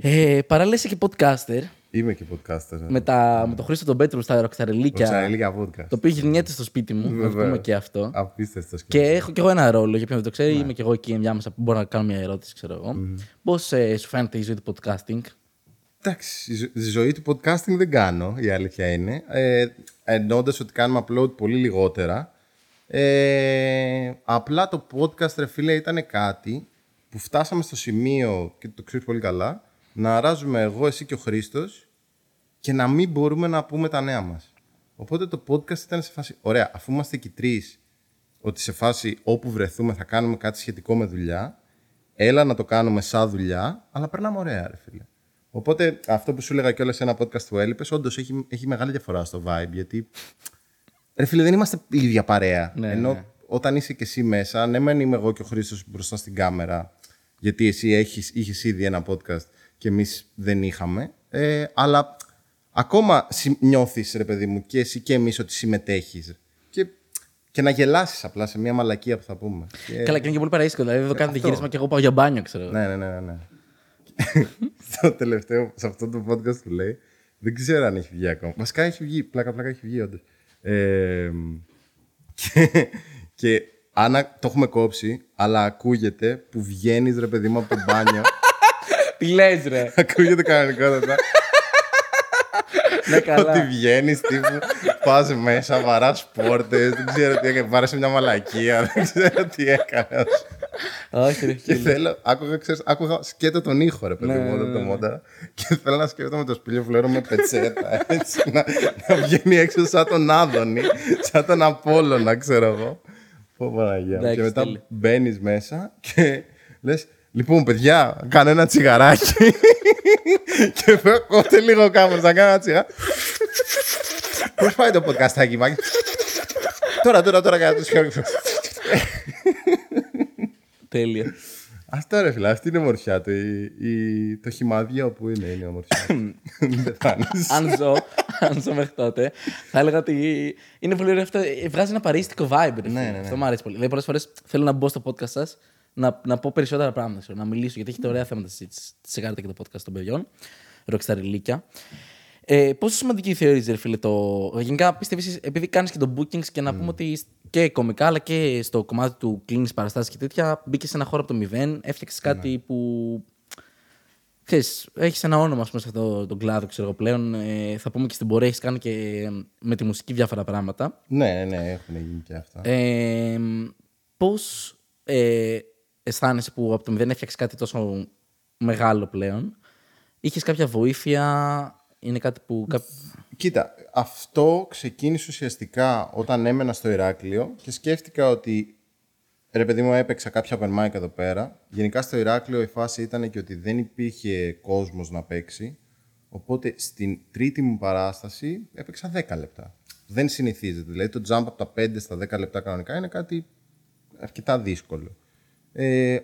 Ε, παράλληλα είσαι και podcaster Είμαι και podcaster. με, τα, με τον Χρήστο τον Πέτρου στα ροξαρελίκια. Ξαναλίγα podcast. Το οποίο γυρνιέται στο σπίτι μου, να το Βεβαίως. πούμε και αυτό. Απίστευτο Και έχω κι εγώ ένα ρόλο, για ποιον δεν το ξέρει, είμαι κι εγώ εκεί ενδιάμεσα που μπορώ να κάνω μια ερώτηση, ξέρω εγώ. Πώς σου φαίνεται η ζωή του podcasting, Εντάξει, η ζω- η ζωή του podcasting δεν κάνω, η αλήθεια είναι. Ε, Εννοώντας ότι κάνουμε upload πολύ λιγότερα. Ε, απλά το podcast, ρε φίλε, ήταν κάτι που φτάσαμε στο σημείο, και το ξέρεις πολύ καλά, να αράζουμε εγώ, εσύ και ο Χρήστος και να μην μπορούμε να πούμε τα νέα μας. Οπότε το podcast ήταν σε φάση, ωραία, αφού είμαστε και οι τρεις, ότι σε φάση όπου βρεθούμε θα κάνουμε κάτι σχετικό με δουλειά, έλα να το κάνουμε σαν δουλειά, αλλά περνάμε ωραία, ρε φίλε. Οπότε αυτό που σου έλεγα κιόλας σε ένα podcast που έλειπες, όντως έχει, έχει μεγάλη διαφορά στο vibe, γιατί ρε φίλε δεν είμαστε η ίδια παρέα. Ναι, Ενώ ναι. όταν είσαι και εσύ μέσα, ναι μεν είμαι εγώ και ο Χρήστος μπροστά στην κάμερα, γιατί εσύ έχεις, είχες ήδη ένα podcast και εμείς δεν είχαμε, ε, αλλά ακόμα συ- νιώθεις ρε παιδί μου και εσύ και εμείς ότι συμμετέχεις και, και να γελάσεις απλά σε μια μαλακία που θα πούμε. Και- Καλά, και είναι και πολύ παραίσικο. Δηλαδή, εδώ κάνετε αυτό. γύρισμα και εγώ πάω για μπάνιο, ξέρω. ναι, ναι, ναι, ναι, ναι. στο τελευταίο, σε αυτό το podcast που λέει, δεν ξέρω αν έχει βγει ακόμα. Βασικά έχει βγει, πλάκα πλάκα έχει βγει όντως. Ε, και, και αν α- το έχουμε κόψει, αλλά ακούγεται που βγαίνεις ρε παιδί μου από το μπάνιο. Τι λες, ρε. ακούγεται κανονικότατα. Ναι, καλά. Ότι βγαίνεις τύπου, πας μέσα, βαράς πόρτες, δεν ξέρω τι έκανε. Βάρεσε μια μαλακία, δεν ξέρω τι έκανες. Όχι, ρε, Και φίλε. θέλω, άκουγα, ξέρεις, άκουγα σκέτο τον ήχο, ρε παιδί Ναι, μου, όταν ναι, το ναι. μόνταρα. Και θέλω να σκέφτομαι το σπήλιο φλέρο με πετσέτα, έτσι, να, να βγαίνει έξω σαν τον Άδωνη, σαν τον Απόλλωνα, ξέρω εγώ. Πω Παναγία μου. Εντάξει, Και μετά τέλεια. μπαίνεις μέσα και λες, λοιπόν, παιδιά, κάνω ένα τσιγαράκι. και κόφτε λίγο κάμερα να κάνω ένα τσιγαράκι. Πώς πάει το podcastάκι, Μάκη; Τώρα, τώρα, τώρα, κάνω το τσιγαράκι. Τέλεια. Αυτό ρε φίλε, αυτή είναι η ομορφιά του. Η, η- το χυμαδιό που είναι, είναι η ομορφιά. Μην πεθάνεις. αν ζω, αν ζω μέχρι τότε, θα έλεγα ότι είναι πολύ ωραίο αυτό. ε, Βγάζει ένα παρίστικο vibe. ρε φίλε. ναι, ναι. Αυτό μου αρέσει πολύ. Δηλαδή, πολλές φορές θέλω να μπω στο podcast σας να, να πω περισσότερα πράγματα, ξέρω, να μιλήσω, γιατί έχετε ωραία θέματα συζήτηση. Σε κάνετε και το podcast των παιδιών. Ροξταριλίκια. Ε, πόσο σημαντική θεωρείς, ρε φίλε, το. Γενικά, πιστεύεις, επειδή κάνεις και το bookings και να πούμε ότι και κομικά, αλλά και στο κομμάτι του κλείνεις παραστάσεις και τέτοια, μπήκες σε ένα χώρο από το μηδέν, έφτιαξες κάτι που Ξέρεις, έχεις ένα όνομα ας πούμε, σε αυτό τον κλάδο, ξέρω εγώ πλέον. Ε, θα πούμε και στην πορεία, έχεις κάνει και ε, με τη μουσική διάφορα πράγματα. ναι, ναι, έχουν γίνει και αυτά. Ε, πώς ε, αισθάνεσαι που από το μηδέν έφτιαξες κάτι τόσο μεγάλο πλέον. Είχες κάποια βοήθεια, είναι κάτι που... κά- Κοίτα, αυτό ξεκίνησε ουσιαστικά όταν έμενα στο Ηράκλειο και σκέφτηκα ότι ρε παιδί μου έπαιξα κάποια open mic εδώ πέρα. Γενικά στο Ηράκλειο η φάση ήταν και ότι δεν υπήρχε κόσμος να παίξει. Οπότε στην τρίτη μου παράσταση έπαιξα 10 λεπτά. Δεν συνηθίζεται. Δηλαδή το jump από τα 5 στα 10 λεπτά κανονικά είναι κάτι αρκετά δύσκολο. Ε,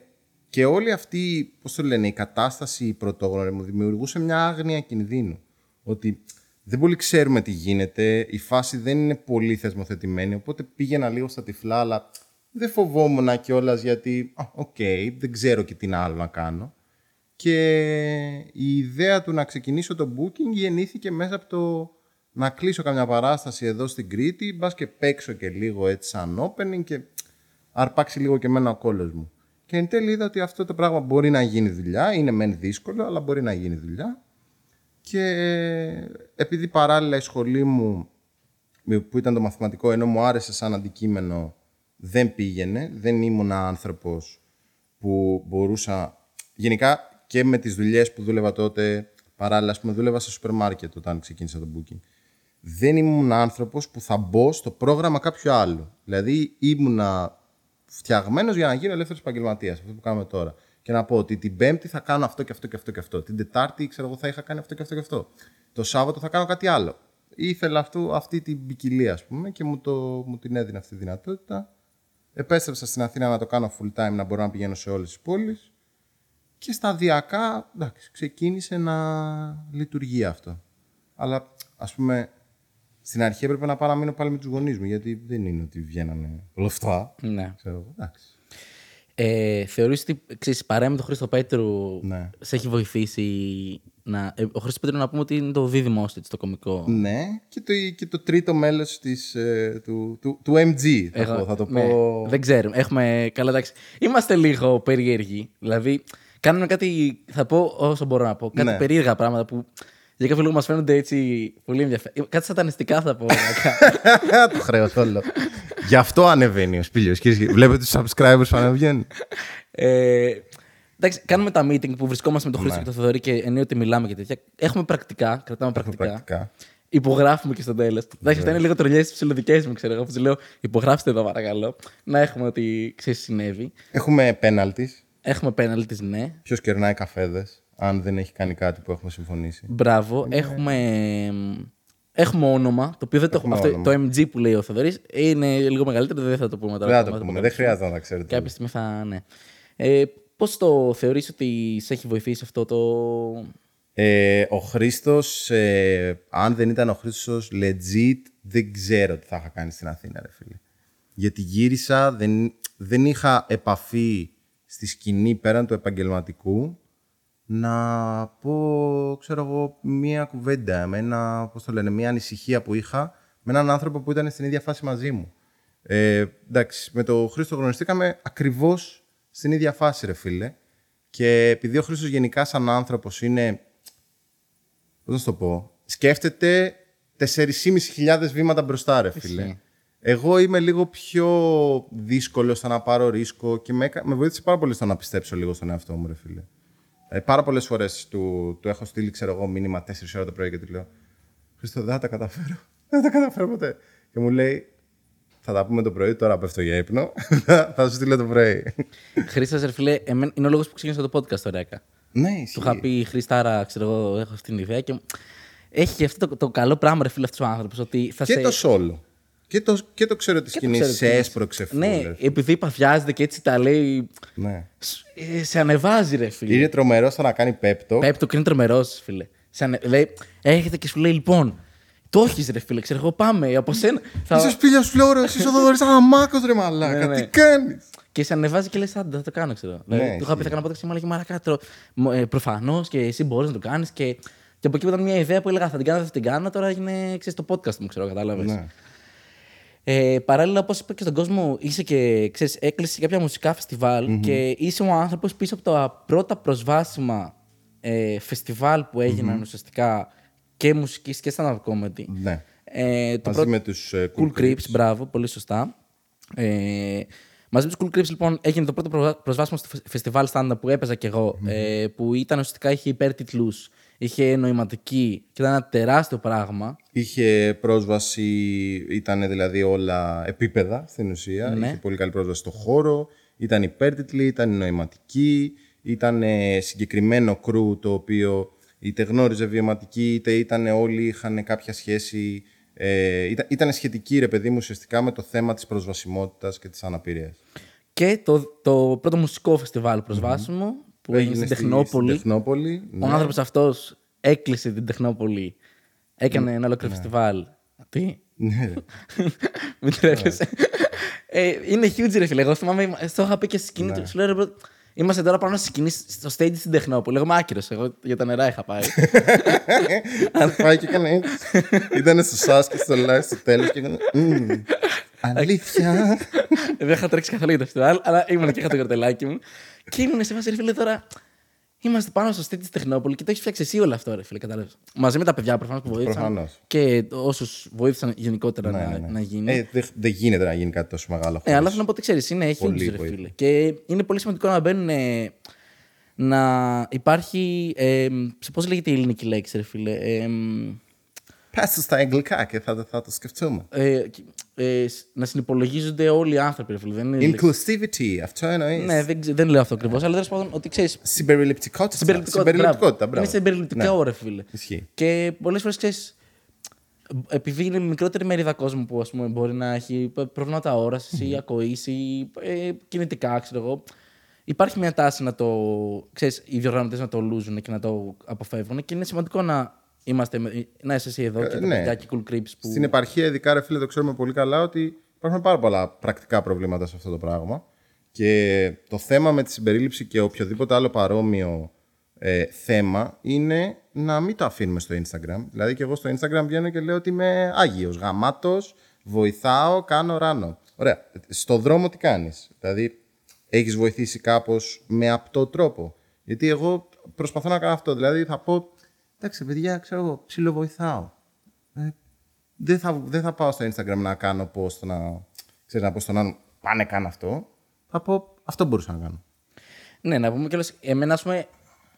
και όλη αυτή, πώς το λένε, η κατάσταση η πρωτόγνωρη μου δημιουργούσε μια άγνοια κινδύνου. Ότι δεν πολύ ξέρουμε τι γίνεται, η φάση δεν είναι πολύ θεσμοθετημένη, οπότε πήγαινα λίγο στα τυφλά, αλλά δεν φοβόμουν κιόλα γιατί, «Α, οκ, δεν ξέρω και τι άλλο να κάνω. Και η ιδέα του να ξεκινήσω το booking γεννήθηκε μέσα από το να κλείσω καμιά παράσταση εδώ στην Κρήτη, μπας και παίξω και λίγο έτσι σαν opening και αρπάξει λίγο και εμένα ο κόλλος μου. Και εν τέλει είδα ότι αυτό το πράγμα μπορεί να γίνει δουλειά, είναι μεν δύσκολο, αλλά μπορεί να γίνει δουλειά. Και επειδή παράλληλα η σχολή μου, που ήταν το μαθηματικό, ενώ μου άρεσε σαν αντικείμενο, δεν πήγαινε, δεν ήμουν άνθρωπος που μπορούσα... Γενικά και με τις δουλειές που δούλευα τότε, παράλληλα, ας πούμε, δούλευα σε σούπερ μάρκετ όταν ξεκίνησα το booking. Δεν ήμουν άνθρωπος που θα μπω στο πρόγραμμα κάποιου άλλου. Δηλαδή ήμουνα φτιαγμένος για να γίνω ελεύθερος επαγγελματίας, αυτό που κάνουμε τώρα. Και να πω ότι την Πέμπτη θα κάνω αυτό και αυτό και αυτό και αυτό. Την Τετάρτη, ξέρω εγώ, θα είχα κάνει αυτό και αυτό και αυτό. Το Σάββατο θα κάνω κάτι άλλο. Ήθελα αυτό, αυτή την ποικιλία, ας πούμε, και μου, το, μου την έδινε αυτή τη δυνατότητα. Επέστρεψα στην Αθήνα να το κάνω full time, να μπορώ να πηγαίνω σε όλες τις πόλεις. Και σταδιακά, εντάξει, ξεκίνησε να λειτουργεί αυτό. Αλλά, ας πούμε, στην αρχή έπρεπε να πάω να μείνω πάλι με τους γονείς μου, γιατί δεν είναι ότι βγαίνανε όλα αυτά. Ναι. Ξέρω εγώ, εντάξει. Ε, θεωρείς ότι ξέρεις, παρέα με τον Χρήστο Πέτρου Ναι. σε έχει βοηθήσει να... Ε, ο Χρήστος Πέτρου να πούμε ότι είναι το δίδυμο του, έτσι, το κομικό. Ναι, και το, και το τρίτο μέλος της, ε, του, του, του MG, θα, Εγώ- πω, θα το ναι, πω. Δεν ξέρουμε. Έχουμε. Καλά, εντάξει. Είμαστε λίγο περίεργοι. Δηλαδή, κάνουμε κάτι. Θα πω όσο μπορώ να πω. Κάτι Ναι. περίεργα πράγματα που για κάποιο λόγο μας φαίνονται έτσι πολύ ενδιαφέροντα. Κάτι σατανιστικά θα πω. το χρέος όλο. Γι' αυτό ανεβαίνει ο Σπήλιος. Κύριε, βλέπετε τους subscribers που ανεβαίνουν. ε, εντάξει, κάνουμε τα meeting που βρισκόμαστε με τον Ναι. Χρήστο και τον Θοδωρή και ενίοτε μιλάμε και τέτοια. Έχουμε πρακτικά, κρατάμε πρακτικά. Πρακτικά. Υπογράφουμε και στο τέλος. Εντάξει, αυτά είναι λίγο τρολιέ τις ψηλοδικές μου, ξέρω εγώ. Που τους λέω, υπογράψτε εδώ, παρακαλώ. Να έχουμε ότι ξέρεις τι συνέβη. Έχουμε πέναλτις. Έχουμε πέναλτι, ναι. Ποιος κερνάει καφέδες, αν δεν έχει κάνει κάτι που έχουμε συμφωνήσει. Μπράβο. Έχουμε, έχουμε όνομα, το οποίο δεν το έχουμε. Έχουμε Αυτό, το MG που λέει ο Θοδωρής είναι λίγο μεγαλύτερο, δεν θα το πούμε τώρα. Δεν θα το θα πούμε, δεν χρειάζεται να τα ξέρετε. Κάποια στιγμή θα. Ναι. Ε, Πώς το θεωρείς ότι σε έχει βοηθήσει αυτό το. Ε, ο Χρήστος, ε, αν δεν ήταν ο Χρήστος, legit, δεν ξέρω τι θα είχα κάνει στην Αθήνα, ρε φίλε. Γιατί γύρισα, δεν, δεν είχα επαφή στη σκηνή πέραν του επαγγελματικού να πω, ξέρω εγώ, μία κουβέντα, με ένα, πώς το λένε, μία ανησυχία που είχα με έναν άνθρωπο που ήταν στην ίδια φάση μαζί μου. Ε, εντάξει, με τον Χρήστο γνωριστήκαμε ακριβώς στην ίδια φάση, ρε φίλε. Και επειδή ο Χρήστος γενικά σαν άνθρωπος είναι πώς να σου το πω, σκέφτεται 4.500 βήματα μπροστά, ρε φίλε. Ισχύει. Εγώ είμαι λίγο πιο δύσκολο στο να πάρω ρίσκο και με, έκα- με βοήθησε πάρα πολύ στο να πιστέψω λίγο στον εαυτό μου, ρε φίλε. Ε, πάρα πολλές φορές του, του έχω στείλει, ξέρω εγώ, μήνυμα 4 ώρα το πρωί και του λέω Χρήστο, δεν θα τα καταφέρω. Δεν θα τα καταφέρω ποτέ. Και μου λέει, θα τα πούμε το πρωί, τώρα πέφτω για ύπνο. θα σου στείλω το πρωί. Χρήστα, ρε φίλε, εμένα, είναι ο λόγος που ξεκίνησα το podcast τώρα. Έκα. ναι, Του είχα πει Χρήσταρα, ξέρω εγώ, έχω αυτή την ιδέα και έχει και αυτό το, το καλό πράγμα, ρε φίλε, αυτός ο άνθρωπος. Ότι θα Και σε... το solo. Και το, και το ξέρω τη και το σκηνή ξέρω σε τι- έσπρωξε Ναι, φούλες. επειδή παθιάζεται και έτσι τα λέει. ναι. σ- ε, σε ανεβάζει, ρε φίλε. Είναι τρομερό στο να κάνει πέπτο. Πέπτο και είναι τρομερός, φίλε. Σε ανε... λέει, έρχεται και σου λέει, λοιπόν, το έχεις, ρε φίλε, ξέρω εγώ, πάμε από σένα. Θα... Είσαι σπήλιο φλόρο, είσαι ο Θοδωρής Αναμάκο, ρε μαλάκα. Ναι, ναι. Τι κάνεις; Και σε ανεβάζει και λες, άντε, θα το κάνω, ξέρω. Ναι, δηλαδή, του είχα πει, ισχύει. θα κάνω podcast και μου έλεγε Μαρακά, τρο... ε, προφανώς και εσύ μπορείς να το κάνεις. Και... και από εκεί που ήταν μια ιδέα που έλεγα θα την κάνω, δεν θα την κάνω, τώρα έγινε ξέρεις, το podcast μου, ξέρω, κατάλαβες. Ναι. Ε, παράλληλα, όπως είπα και στον κόσμο, είσαι και ξέρεις, έκλεισες σε κάποια μουσικά φεστιβάλ και είσαι ο άνθρωπος πίσω από τα πρώτα προσβάσιμα ε, φεστιβάλ που έγιναν ουσιαστικά και μουσικής και stand-up comedy. Ναι. Ε, το Μαζί πρώτο- με τους ε, Cool Creeps, μπράβο, πολύ σωστά. Ε, μαζί με τους Cool Creeps, λοιπόν, έγινε το πρώτο προβα- προσβάσιμο στο φε- φεστιβάλ stand που έπαιζα κι εγώ, ε, που ήταν ουσιαστικά είχε υπέρτιτλους, είχε νοηματική και ήταν ένα τεράστιο πράγμα. Είχε πρόσβαση, ήταν δηλαδή όλα επίπεδα στην ουσία. Ναι. Είχε πολύ καλή πρόσβαση στο χώρο, ήταν υπέρτιτλοι, ήταν νοηματική, ήταν ε, συγκεκριμένο κρού το οποίο είτε γνώριζε βιωματική, είτε ήταν όλοι είχαν κάποια σχέση. Ε, ήταν, ήταν σχετική, ρε παιδί μου, ουσιαστικά με το θέμα της προσβασιμότητας και της αναπηρίας. Και το, το πρώτο μουσικό φεστιβάλ προσβάσιμο που έγινε στην στη- Τεχνόπολη. Στην Τεχνόπολη, Ο ναι. άνθρωπος αυτός έκλεισε την Τεχνόπολη. Έκανε ένα ολόκληρο φεστιβάλ. Τι; Ναι. Μην τρέπεσαι. Ε, είναι huge, ρε φίλε. Εγώ θυμάμαι, στο είχα πει και στη σκηνή του. Σου λέω, ρε, bro, Είμαστε τώρα πάνω στη σκηνή στο stage στην Τεχνόπολη. Εγώ είμαι άκυρος. Εγώ για τα νερά είχα πάει. Πάει και έκανε έτσι. Ήταν στο σας και στο live στο τέλος και έκανε «Μμμ, Αλήθεια. Δεν είχα τρέξει καθόλου για το φεστιβάλ, αλλά ήμουν και είχα το καρτελάκι μου. Και ήμουν σε φάση, ρε φίλε, τώρα. Είμαστε πάνω στο stage της Τεχνόπολη και το έχεις φτιάξει εσύ όλο αυτό, ρε φίλε. Κατάλαβες. Μαζί με τα παιδιά προφανώς που βοήθησαν. Προφανώς. Και όσους βοήθησαν γενικότερα Ναι, να, ναι, ναι. να γίνει. Ε, δεν δεν γίνεται να γίνει κάτι τόσο μεγάλο Ε, χωρίς. αλλά θέλω να πω ότι ξέρεις, είναι έχεις Πολύ huge, ρε βοήθεια. φίλε. Και είναι πολύ σημαντικό να μπαίνουν. ε, να υπάρχει. Ε, σε πώς λέγεται η ελληνική λέξη, ρε φίλε. Ε, Πες το στα αγγλικά και θα, θα το σκεφτούμε. ε, ε, να συνυπολογίζονται όλοι οι άνθρωποι, ρε φίλε. Δεν είναι λέξη. Inclusivity, αυτό εννοείς. Ναι, δεν, ξε- δεν λέω αυτό ακριβώς, αλλά τέλος πάντων ότι ξέρει. Συμπεριληπτικότητα. Συμπεριληπτικότητα. μπράβο. μπράβο. Είναι συμπεριληπτικό, ρε φίλε. Ισχύει. Και πολλές φορές ξέρεις. Επειδή είναι μικρότερη μερίδα κόσμου που ας πούμε, μπορεί να έχει προβλήματα όρασης ή ακοής ή ε, κινητικά, ξέρω εγώ. Υπάρχει μια τάση να το. ξέρεις, οι διοργανωτές να το λούζουν και να το αποφεύγουν και είναι σημαντικό να είμαστε. με- να είσαι εσύ εδώ και τα ναι. παιδιά και cool creeps που. Στην επαρχία, ειδικά, ρε φίλε, το ξέρουμε πολύ καλά ότι υπάρχουν πάρα πολλά πρακτικά προβλήματα σε αυτό το πράγμα. Και το θέμα με τη συμπερίληψη και οποιοδήποτε άλλο παρόμοιο ε, θέμα είναι να μην το αφήνουμε στο Instagram. Δηλαδή, και εγώ στο Instagram βγαίνω και λέω ότι είμαι άγιος, γαμάτος, βοηθάω, κάνω ράνο. Ωραία. Στο δρόμο τι κάνεις; Δηλαδή, έχεις βοηθήσει κάπως με απτό τρόπο; Γιατί εγώ προσπαθώ να κάνω αυτό. Δηλαδή, θα πω, εντάξει, παιδιά, ξέρω εγώ, ψιλοβοηθάω. Ε, δεν θα, δεν θα πάω στο Instagram να κάνω post να, ξέρεις, να πω στον άλλον πάνε καν αυτό. Θα πω αυτό μπορούσα να κάνω. Ναι, να πούμε κιόλας, εμένα, ας πούμε,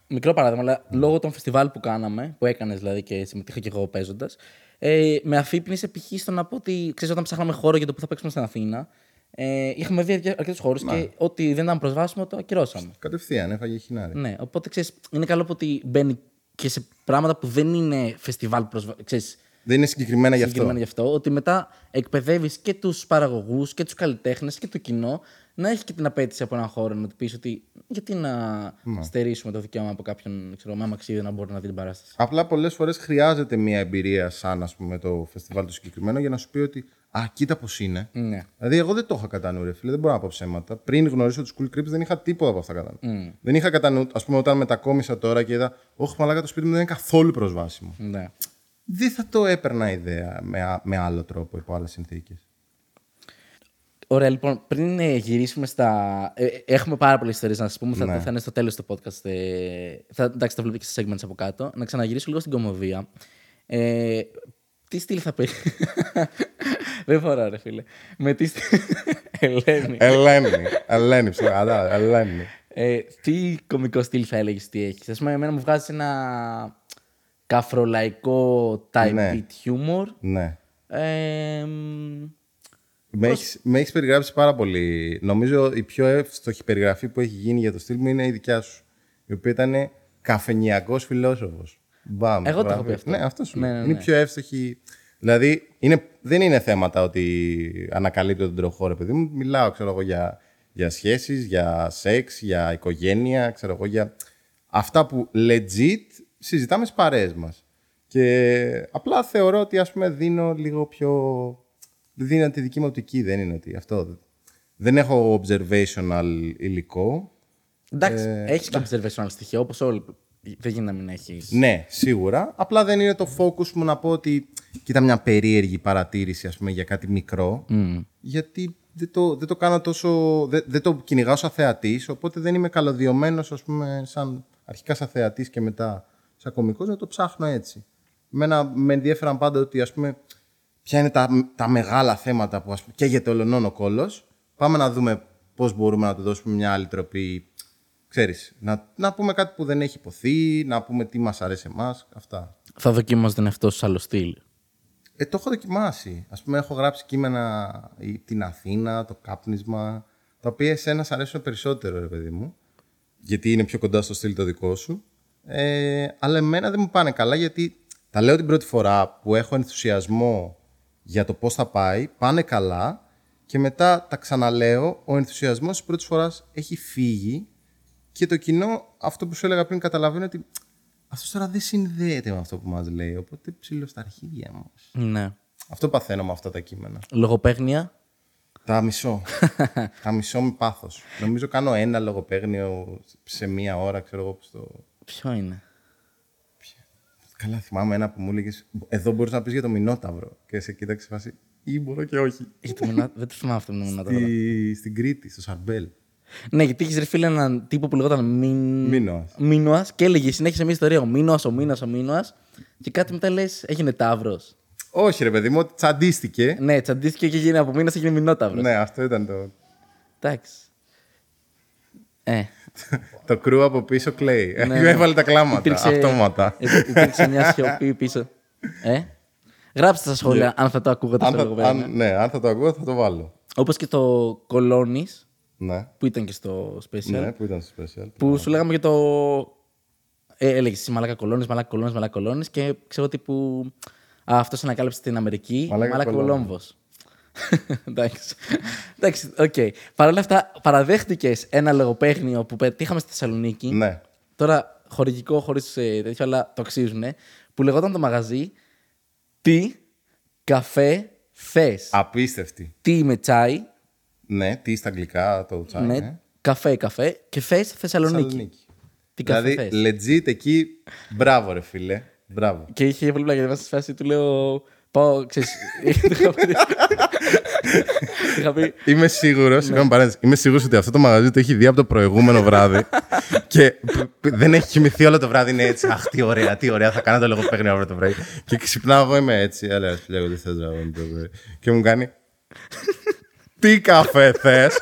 μικρό παράδειγμα, αλλά λόγω των φεστιβάλ που κάναμε, που έκανες δηλαδή και συμμετείχα και εγώ παίζοντας, ε, με αφύπνισε π.χ. στο να πω ότι ξέρεις, όταν ψάχναμε χώρο για το που θα παίξουμε στην Αθήνα, ε, είχαμε δει αρκετούς χώρους και ό,τι δεν ήταν προσβάσιμο το ακυρώσαμε. Κατευθείαν, έφαγε χινάρι. Ναι, οπότε ξέρεις, είναι καλό που ότι μπαίνει και σε πράγματα που δεν είναι φεστιβάλ προσβα... ξέρεις, Δεν είναι συγκεκριμένα γι' αυτό. συγκεκριμένα γι' αυτό, ότι μετά εκπαιδεύεις και τους παραγωγούς και τους καλλιτέχνες και το κοινό να έχει και την απέτηση από έναν χώρο να του πεις ότι γιατί να στερήσουμε το δικαίωμα από κάποιον ξέρω, με αμαξίδι να μπορεί να δει την παράσταση. Απλά πολλές φορές χρειάζεται μια εμπειρία σαν ας πούμε, το φεστιβάλ το συγκεκριμένο για να σου πει ότι Α, κοίτα πώς είναι. Ναι. Δηλαδή, εγώ δεν το είχα κατά νου, ρε φίλε, δεν μπορώ να πω ψέματα. Πριν γνωρίσω τους Cool Crips, δεν είχα τίποτα από αυτά κατά νου. Δεν είχα κατά νου, ας πούμε, όταν μετακόμισα τώρα και είδα, Όχι, μαλάκα το σπίτι μου δεν είναι καθόλου προσβάσιμο. Ναι. Δεν θα το έπαιρνα ιδέα με, α- με άλλο τρόπο, υπό άλλες συνθήκες. Ωραία, λοιπόν, πριν ε, γυρίσουμε στα. ε, ε, έχουμε πάρα πολλές ιστορίες να σας πούμε. Θα, Ναι. θα είναι στο τέλος του podcast. Ε, θα, εντάξει, θα βλέπετε και στα segments από κάτω. Να ξαναγυρίσω λίγο στην κομμωδία. Ε, τι στυλ θα πει. Δεν φοράω, ρε φίλε. Με τι στυλ; Ελένη. Ελένη. Ελένη, ψηλά. Ελένη. Ε, τι κωμικό στυλ θα έλεγες τι έχεις; Α πούμε, εμένα μου βγάζει ένα καφρολαϊκό type Ναι. beat humor. Ναι. Ε, μ, Με έχεις, με έχεις περιγράψει πάρα πολύ. Νομίζω η πιο εύστοχη περιγραφή που έχει γίνει για το στυλ μου είναι η δικιά σου. Η οποία ήταν καφενιακός φιλόσοφος. Μπαμ. Εγώ το μπράβο. έχω πει αυτό. Ναι, αυτό σου Ναι, λέω. ναι, Είναι ναι. η πιο εύστοχη. Δηλαδή, είναι, δεν είναι θέματα ότι ανακαλύπτω τον τροχό, ρε παιδί μου. Μιλάω, ξέρω εγώ, για, για σχέσεις, για σεξ, για οικογένεια, ξέρω εγώ, για αυτά που legit συζητάμε στις παρέες μας. Και απλά θεωρώ ότι, ας πούμε, δίνω λίγο πιο... Δίνω τη δική μου οπτική, δεν είναι ότι αυτό... Δεν έχω observational υλικό. εντάξει, Ε, έχεις και observational στοιχεία όπως όλοι. Δεν γίνεται να μην έχει. Ναι, σίγουρα. Απλά δεν είναι το focus μου να πω ότι κοίτα μια περίεργη παρατήρηση ας πούμε, για κάτι μικρό. Γιατί δεν το, δεν το κάνω τόσο. Δεν, δεν το κυνηγάω σαν θεατής, οπότε δεν είμαι καλωδιωμένος, ας πούμε, σαν αρχικά σαν θεατής και μετά σαν κωμικός, να το ψάχνω έτσι. Εμένα με ενδιαφέραν πάντα ότι ας πούμε, ποια είναι τα, τα μεγάλα θέματα που ας πούμε, καίγεται ολονών ο κόλος. Πάμε να δούμε πώς μπορούμε να του δώσουμε μια άλλη τροπή. Ξέρεις, να, να πούμε κάτι που δεν έχει υποθεί, να πούμε τι μας αρέσει εμάς, αυτά. Θα δοκίμαζε αυτό σε άλλο στυλ. Ε, το έχω δοκιμάσει. Ας πούμε, έχω γράψει κείμενα ή την Αθήνα, το κάπνισμα, τα οποία εσένα σ' αρέσουν περισσότερο, ρε παιδί μου, γιατί είναι πιο κοντά στο στυλ το δικό σου. Ε, αλλά εμένα δεν μου πάνε καλά, γιατί τα λέω την πρώτη φορά που έχω ενθουσιασμό για το πώς θα πάει, πάνε καλά και μετά τα ξαναλέω, ο ενθουσιασμός της πρώτης φοράς έχει φύγει και το κοινό, αυτό που σου έλεγα πριν, καταλαβαίνει ότι αυτός τώρα δεν συνδέεται με αυτό που μας λέει, οπότε ψηλό στα αρχίδια μας. Ναι. Αυτό παθαίνω με αυτά τα κείμενα. Λογοπαίγνια. Τα μισώ. τα μισώ με πάθος. Νομίζω κάνω ένα λογοπαίγνιο σε μία ώρα, ξέρω εγώ, στο... Ποιο είναι; Καλά, θυμάμαι ένα που μου έλεγες. Εδώ μπορείς να πεις για το Μινόταυρο. Και σε κοίταξε φάση. Ή μπορώ και όχι. Έχει το μηνά- Δεν το θυμάμαι αυτό το μηνά τώρα. Στη... Στην Κρήτη, στο Σαρμπέλ. Ναι, γιατί έχεις ρε φίλε έναν τύπο που λεγόταν Μιν... Μίνωας. Μίνωας και έλεγε συνέχισε μια ιστορία. Ο Μίνωα, ο Μίνωα, ο Μίνωα. Και κάτι μετά λες, έγινε Ταύρος. Όχι, ρε παιδί μου, ότι τσαντίστηκε. Ναι, τσαντίστηκε και έγινε από Μίνωα, έγινε Μινόταυρο. ναι, αυτό ήταν το. Εντάξει. Ε, το κρού από πίσω κλαίει. Ναι, ναι. Έβαλε τα κλάματα. υπήρξε- Αυτόματα. υπ- Υπήρξε μια σιωπή πίσω. Ε. Γράψτε στα σχόλια αν θα το ακούγατε αν, αυτό θα, λίγο πέρα. αν, ναι, αν θα το ακούω, θα το βάλω. Όπως και το Κολόνη Ναι. που ήταν και στο special. Ναι, που ήταν στο special. Που σου λέγαμε για το. Ε, έλεγες εσύ μαλάκα κολόνε, μαλάκα κολόνε, μαλάκα κολόνε και ξέρω ότι που. Α, αυτός ανακάλυψε στην Αμερική. Μαλάκα Μαλάκα, κολόνες. Κολόμβος. Εντάξει. Εντάξει, οκ. Παρ' όλα αυτά, παραδέχτηκες ένα λογοπαίγνιο που πετύχαμε στη Θεσσαλονίκη. Ναι. Τώρα χορηγικό, χωρίς τέτοιο, αλλά το αξίζουν. Που λεγόταν το μαγαζί Τι καφέ θες. Απίστευτη. Τι με τσάι. Ναι, tea στα αγγλικά το τσάι. Ναι, ναι. καφέ, καφέ. Και θες Θεσσαλονίκη. Θεσσαλονίκη. Τι καφέ Δηλαδή, θες; legit εκεί, μπράβο ρε φίλε. Μπράβο. Και είχε πολύ πλάκα. Μέσα στη φάση του λέω. Πάω, ξέρεις, είχα πει- Είχα πει. Είμαι σίγουρος, συγγνώμη παρένθεση, είμαι σίγουρος ότι αυτό το μαγαζί το έχει δει από το προηγούμενο βράδυ και π- π- δεν έχει κοιμηθεί όλο το βράδυ. Είναι έτσι. Αχ, τι ωραία, τι ωραία, θα κάνω το λογοπαίγνιο αύριο το πρωί. Και ξυπνάω εγώ, είμαι έτσι. Έλα, σου λέω, τι θε να κάνω το πρωί. Και μου κάνει. Τι καφέ θες;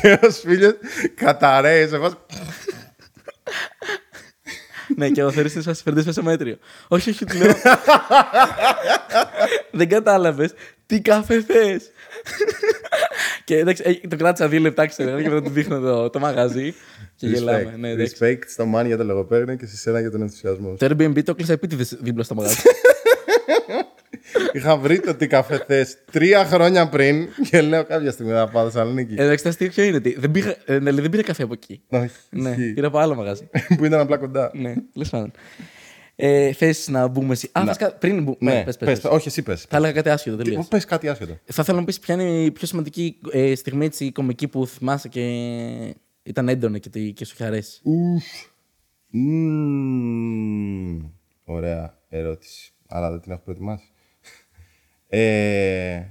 και ο φίλος καταραίει σε φάση. Ναι, και ο Θερίς είναι σαν φέρνεις μέσα μέτριο. Όχι, όχι, του λέω. Δεν κατάλαβες τι καφέ θες. Και εντάξει, ε, το κράτησα δύο λεπτά, ξέρω, και μετά του δείχνω το, το μαγαζί. Και γελάμε. Ναι, εντάξει. Respect στο man για το λογοπαίγνιο και σε σένα για τον ενθουσιασμό. σου. Το Airbnb το έκλεισα επίτηδες δίπλα στο μαγαζί. Είχα βρει το τι καφέ θες τρία χρόνια πριν και λέω κάποια στιγμή θα πάω Θεσσαλονίκη. Ε, Εντάξει, τα αστείο ποιο είναι. ότι Δεν πήγα, ε, ναι, δεν πήρα καφέ από εκεί. Όχι, Ναι, ισχύει. πήρα από άλλο μαγαζί. που ήταν απλά κοντά. Ναι, τέλο πάντων. Ε, Θες να μπούμε εσύ. Α, βασικά, πριν μπούμε. Ναι, πες, πες, πες, πες. όχι, εσύ πες. Θα έλεγα κάτι άσχετο τελείω. Πες κάτι άσχετο. Θα ήθελα να πεις ποια είναι η πιο σημαντική ε, στιγμή έτσι, κομική που θυμάσαι και ήταν έντονη και, τη- και σου είχε αρέσει. Ουφ. Μμμ. Ωραία ερώτηση. Αλλά δεν την έχω προετοιμάσει. Ε,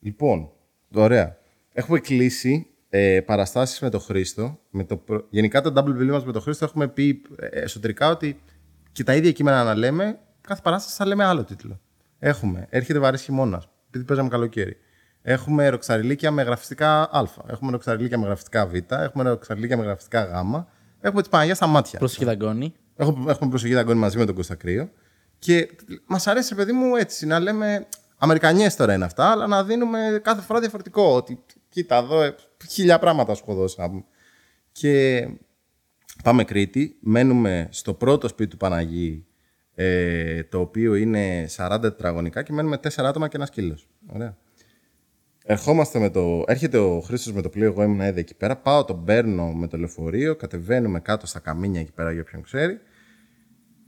λοιπόν, ωραία. Έχουμε κλείσει ε, παραστάσεις με τον Χρήστο. Με το, προ- γενικά το double bill μας με τον Χρήστο έχουμε πει ε, εσωτερικά ότι Και τα ίδια κείμενα να λέμε, κάθε παράσταση θα λέμε άλλο τίτλο. Έχουμε Έρχεται βαρύς χειμώνας, επειδή παίζαμε καλοκαίρι. Έχουμε ροξαριλίκια με γραφιστικά Α. Έχουμε ροξαριλίκια με γραφιστικά Β. Έχουμε ροξαριλίκια με γραφιστικά Γ. Έχουμε τη Παναγία στα μάτια. Προσοχή δαγκώνει. Έχουμε, έχουμε προσοχή δαγκώνει μαζί με τον Κωνστακρίο. Και μας αρέσει, παιδί μου, έτσι να λέμε. Αμερικανιές τώρα είναι αυτά, αλλά να δίνουμε κάθε φορά διαφορετικό. Ότι κοίτα εδώ, ε, χίλια πράγματα σου έχω Και πάμε Κρήτη, μένουμε στο πρώτο σπίτι του Παναγί, ε, το οποίο είναι 40 τετραγωνικά και μένουμε 4 άτομα και ένας σκύλος. Ωραία. Ερχόμαστε με το. Έρχεται ο Χρήστος με το πλοίο. Εγώ ήμουν ήδη εκεί πέρα. Πάω, τον παίρνω με το λεωφορείο. Κατεβαίνουμε κάτω στα καμίνια εκεί πέρα για όποιον ξέρει.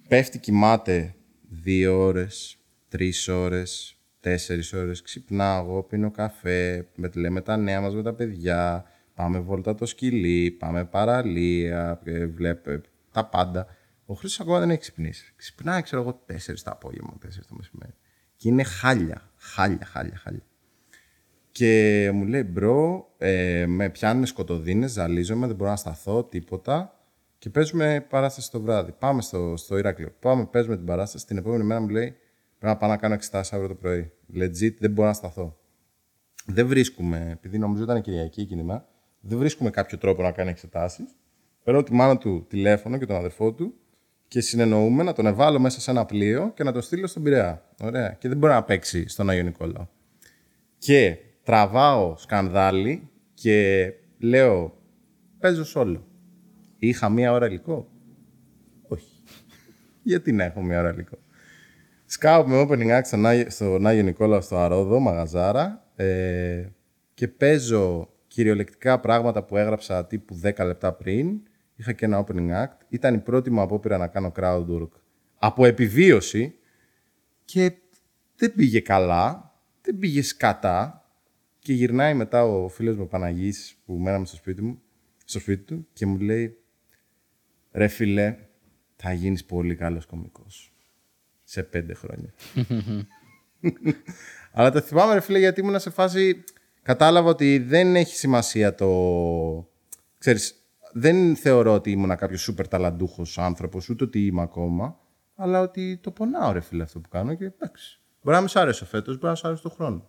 Πέφτει, κοιμάται δύο ώρες, τρεις ώρες, τέσσερις ώρες. Ξυπνάω, πίνω καφέ. Με, λέμε τα νέα μας με τα παιδιά. Πάμε βόλτα το σκυλί. Πάμε παραλία. Ε, βλέπε τα πάντα. Ο Χρήστος ακόμα δεν έχει ξυπνήσει. Ξυπνάει, ξέρω εγώ, τέσσερις το απόγευμα, τέσσερις το μεσημέρι. Και είναι χάλια. Χάλια, χάλια, χάλια. Και μου λέει, bro, ε, με πιάνουν σκοτωδίνες, ζαλίζομαι, δεν μπορώ να σταθώ, τίποτα. Και παίζουμε παράσταση το βράδυ. Πάμε στο, στο Ηράκλειο. Πάμε, παίζουμε την παράσταση. Την επόμενη μέρα μου λέει, πρέπει να πάω να κάνω εξετάσεις αύριο το πρωί. Legit, δεν μπορώ να σταθώ. Δεν βρίσκουμε, επειδή νομίζω ήταν Κυριακή εκείνη μέρα, δεν βρίσκουμε κάποιο τρόπο να κάνει εξετάσεις. Παίρνω τη μάνα του τηλέφωνο και τον αδερφό του και συνεννοούμε να τον εβάλω μέσα σε ένα πλοίο και να το στείλω στον Πειραιά. Ωραία. Και δεν μπορεί να παίξει στον Αγιο Νικόλαο. Και τραβάω σκανδάλι και λέω παίζω σόλο. Είχα μία ώρα υλικό; Όχι. Γιατί να έχω μία ώρα υλικό; Σκάω με opening act στον Άγιο Νικόλαο στο Αρόδο, μαγαζάρα ε, και παίζω κυριολεκτικά πράγματα που έγραψα τύπου 10 λεπτά πριν. Είχα και ένα opening act. Ήταν η πρώτη μου απόπειρα να κάνω crowd work από επιβίωση και δεν πήγε καλά, δεν πήγε σκατά. Και γυρνάει μετά ο φίλος μου Παναγής που μέναμε στο σπίτι, μου, στο σπίτι του και μου λέει «Ρε φίλε, θα γίνεις πολύ καλός κομικός. Σε πέντε χρόνια». Αλλά το θυμάμαι ρε φίλε γιατί ήμουν σε φάση... Κατάλαβα ότι δεν έχει σημασία το... Ξέρεις, δεν θεωρώ ότι ήμουν κάποιος σούπερ ταλαντούχος άνθρωπος, ούτε ότι είμαι ακόμα, αλλά ότι το πονάω ρε φίλε αυτό που κάνω και εντάξει. Μπορεί να μην σ' άρεσε φέτος, μπορεί να σ' άρεσε το χρόνο.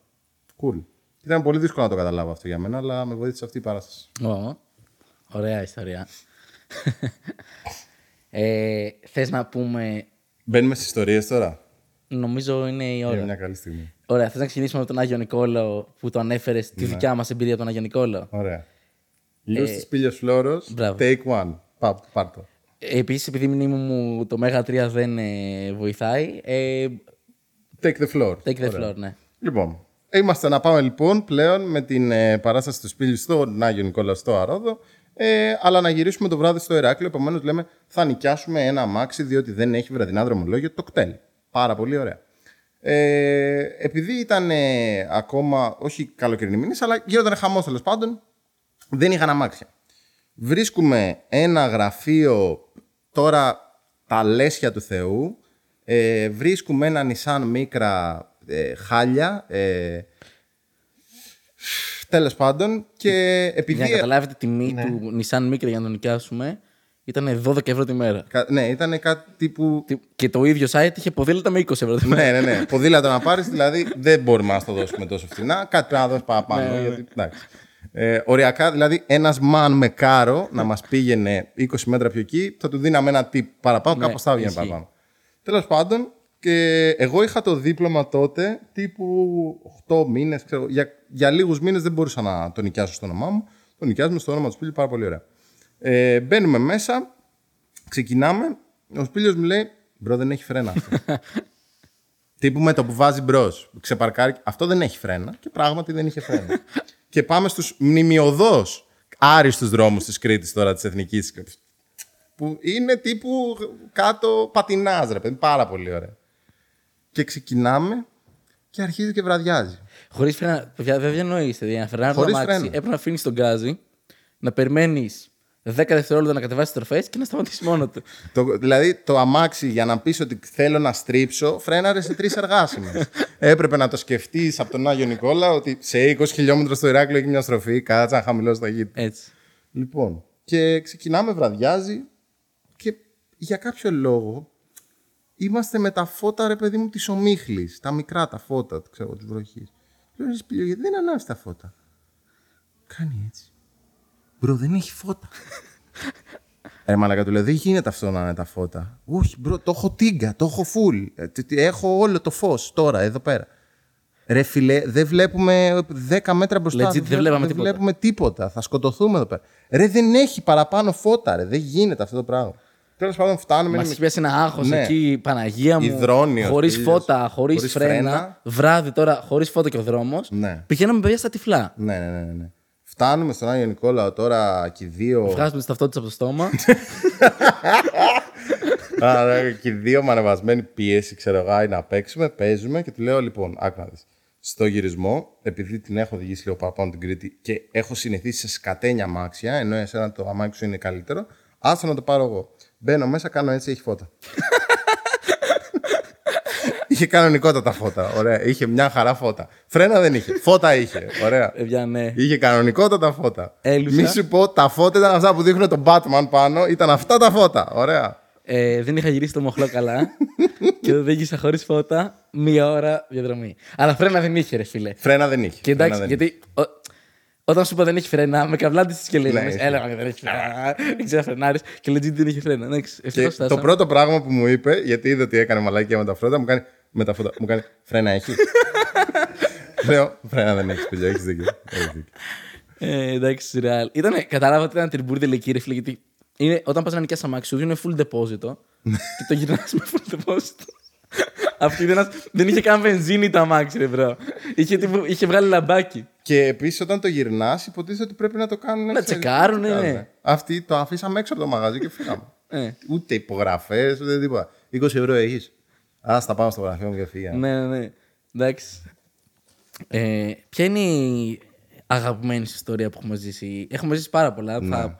Cool. Ήταν πολύ δύσκολο να το καταλάβω αυτό για μένα, αλλά με βοήθησε αυτή η παράσταση. Oh, ωραία ιστορία. Ε, Θες να πούμε. Μπαίνουμε στις ιστορίες τώρα. Νομίζω είναι η ώρα. Είναι μια καλή στιγμή. Ωραία, θες να ξεκινήσουμε με τον Άγιο Νικόλαο που το ανέφερε στη ναι. δικιά μας εμπειρία τον Άγιο Νικόλαο. Ωραία. Λιούς ε, Πίλιο Φλόρο. Take one. Πάρ το. Επίσης, επειδή η μνήμη μου το Μέγα 3 δεν ε, βοηθάει. Ε, take the floor. Take the floor, ναι. Λοιπόν, Είμαστε να πάμε λοιπόν πλέον με την ε, παράσταση του Σπίλιου στον Άγιο Νικόλα στο Αρόδο, ε, αλλά να γυρίσουμε το βράδυ στο Ηράκλειο. Επομένως, λέμε θα νοικιάσουμε ένα αμάξι, διότι δεν έχει βραδινά δρομολόγιο το κτέλ. Πάρα πολύ ωραία. Ε, επειδή ήταν ε, ακόμα, όχι καλοκαιρινή μήνυση, αλλά γίνονταν χαμός τέλος πάντων, δεν είχαν αμάξια. Βρίσκουμε ένα γραφείο τώρα τα λέσια του Θεού. Ε, βρίσκουμε ένα Nissan Micra ε, χάλια. Ε, Τέλος πάντων. Και επειδή. Για να καταλάβετε τη τιμή ναι. του Nissan Micra για να τον νοικιάσουμε. Ήταν 12 ευρώ τη μέρα. Ναι, ήταν κάτι τύπου. Και το ίδιο site είχε ποδήλατα με 20 ευρώ τη μέρα. ναι, ναι, ναι. ποδήλατα να πάρεις, δηλαδή δεν μπορούμε να το δώσουμε τόσο φθηνά. Κάτι πρέπει να δώσει παραπάνω. Ναι, ναι. γιατί, εντάξει. Ε, οριακά, δηλαδή, ένας man με κάρο να μας πήγαινε 20 μέτρα πιο εκεί, θα του δίναμε ένα tip παραπάνω, ναι, κάπως θα έβγαινε παραπάνω. Τέλος πάντων, και εγώ είχα το δίπλωμα τότε, τύπου 8 μήνες. Για, για λίγους μήνες δεν μπορούσα να το νοικιάσω στο όνομά μου. Το νοικιάζουμε στο όνομα του Σπίλιου πάρα πολύ ωραία. Ε, μπαίνουμε μέσα, ξεκινάμε. Ο Σπίλιος μου λέει: Μπρο, δεν έχει φρένα αυτό. τύπου με το που βάζει μπρος, ξεπαρκάρει. Αυτό δεν έχει φρένα. Και πράγματι δεν είχε φρένα. και πάμε στους μνημειωδώ άριστους δρόμους της Κρήτης τώρα της Εθνικής. Που είναι τύπου κάτω πατινάζ, ρε παιδί. Πάρα πολύ ωραία και ξεκινάμε και αρχίζει και βραδιάζει. Χωρίς φρένα. Δεν διανοείστε. Για να φρενάρει το αμάξι, έπρεπε να αφήνεις τον γκάζι, να περιμένεις 10 δευτερόλεπτα να κατεβάσεις τροφές και να σταματήσεις μόνο του. το, δηλαδή το αμάξι για να πεις ότι θέλω να στρίψω, φρέναρε σε τρεις εργάσιμες. Έπρεπε να το σκεφτείς από τον Άγιο Νικόλα ότι σε 20 χιλιόμετρα στο Ηράκλειο έχει μια στροφή, κάτσα να χαμηλώσει τα γη. Έτσι. Λοιπόν, και ξεκινάμε, βραδιάζει και για κάποιο λόγο Είμαστε με τα φώτα, ρε παιδί μου, της ομίχλης. Τα μικρά τα φώτα, ξέρω, της βροχής. Λέω ρε Σπήλιο, γιατί δεν ανάβεις τα φώτα. Κάνει έτσι. Bro, δεν έχει φώτα. Ρε μαλάκα του λέω, δεν γίνεται αυτό να είναι τα φώτα. Όχι, bro, το έχω τίγκα, το έχω full. Ε, τι- τι- Έχω όλο το φως τώρα, εδώ πέρα. Ρε φίλε, δεν βλέπουμε 10 μέτρα μπροστά. Legit, δεν βλέπαμε τίποτα. βλέπουμε τίποτα. Θα σκοτωθούμε εδώ πέρα. Ρε, δεν έχει παραπάνω φώτα, ρε. Δεν γίνεται αυτό το πράγμα. Τέλος πάντων, φτάνουμε. Μα είναι έχει πιάσει ένα άγχος Ναι. εκεί, Παναγία μου. Υδρόνιος, Χωρίς ήλιος. φώτα, χωρίς Χωρίς φρένα. φρένα. Βράδυ τώρα, χωρίς φώτα και ο δρόμος. Ναι. Πηγαίναμε παιδιά στα τυφλά. Ναι, ναι, ναι, ναι, ναι. Φτάνουμε στον Άγιο Νικόλαο τώρα και οι δύο. Βγάζουμε τις ταυτότητες από το στόμα. Άρα και οι δύο με ανεβασμένη πίεση, ξέρω εγώ, «Άι, να παίξουμε, παίζουμε και του λέω λοιπόν, άκου να δεις. Στο γυρισμό, επειδή την έχω οδηγήσει λίγο παραπάνω την Κρήτη και έχω συνηθίσει σε σκατένια αμάξια, ενώ εσένα το αμάξι σου είναι καλύτερο, άστο να το πάρω εγώ. Μπαίνω μέσα, κάνω έτσι, έχει φώτα. είχε κανονικότατα φώτα. Ωραία. Είχε μια χαρά φώτα. Φρένα δεν είχε. Φώτα είχε. Ωραία. Παιδιά, ναι. Είχε κανονικότατα φώτα. Έλουσα. Μη σου πω, τα φώτα ήταν αυτά που δείχνουν τον Batman πάνω. Ήταν αυτά τα φώτα. Ωραία. Ε, δεν είχα γυρίσει το μοχλό καλά και οδήγησα χωρίς φώτα μία ώρα διαδρομή. Αλλά φρένα δεν είχε, ρε φίλε. Φρένα δεν είχε. Και Φρένα εντάξει, δεν γιατί ο- όταν σου είπα δεν έχει φρένα, με καβλάντησες και Ναι, λέγαμε. είχε. Έλεγα ότι δεν έχει φρένα. Δεν ξέρω φρενάρι και legit δεν είχε φρένα. Εντάξει, Και ευτυχώς το φτάσαμε. πρώτο πράγμα που μου είπε, γιατί είδε ότι έκανε μαλάκια με τα φώτα, μου κάνει. Με τα φώτα, μου κάνει. Φρένα έχει. Λέω, φρένα δεν έχεις, παιδιά, έχεις δίκιο. Έχεις δίκιο. Ε, εντάξει, σουρεάλ. Ήτανε, κατάλαβα ότι ήταν τυρμπούρδι εκεί, ρε φίλε, γιατί είναι, όταν πας να νοικιάσεις αμάξι, σου δίνουν full deposit και το γυρνάς με full deposit. Αυτή ήταν ένας- δεν είχε καν βενζίνη το αμάξι, ρε bro. Είχε, τύπου- είχε βγάλει λαμπάκι. Και επίσης όταν το γυρνάς, υποτίθεται ότι πρέπει να το κάνουν. Να ξέρεις, τσεκάρουν, να ναι. τσεκάρουν. Αυτοί το αφήσαμε έξω από το μαγαζί και φύγαμε. Ε, Ούτε υπογραφές, ούτε τίποτα. 20 ευρώ έχεις. Α τα πάμε στο γραφείο μου και φύγαμε. ναι, ναι, ναι. Εντάξει. Ε, ποια είναι η αγαπημένη σου ιστορία που έχουμε ζήσει; Έχουμε ζήσει πάρα πολλά. Ναι. Θα...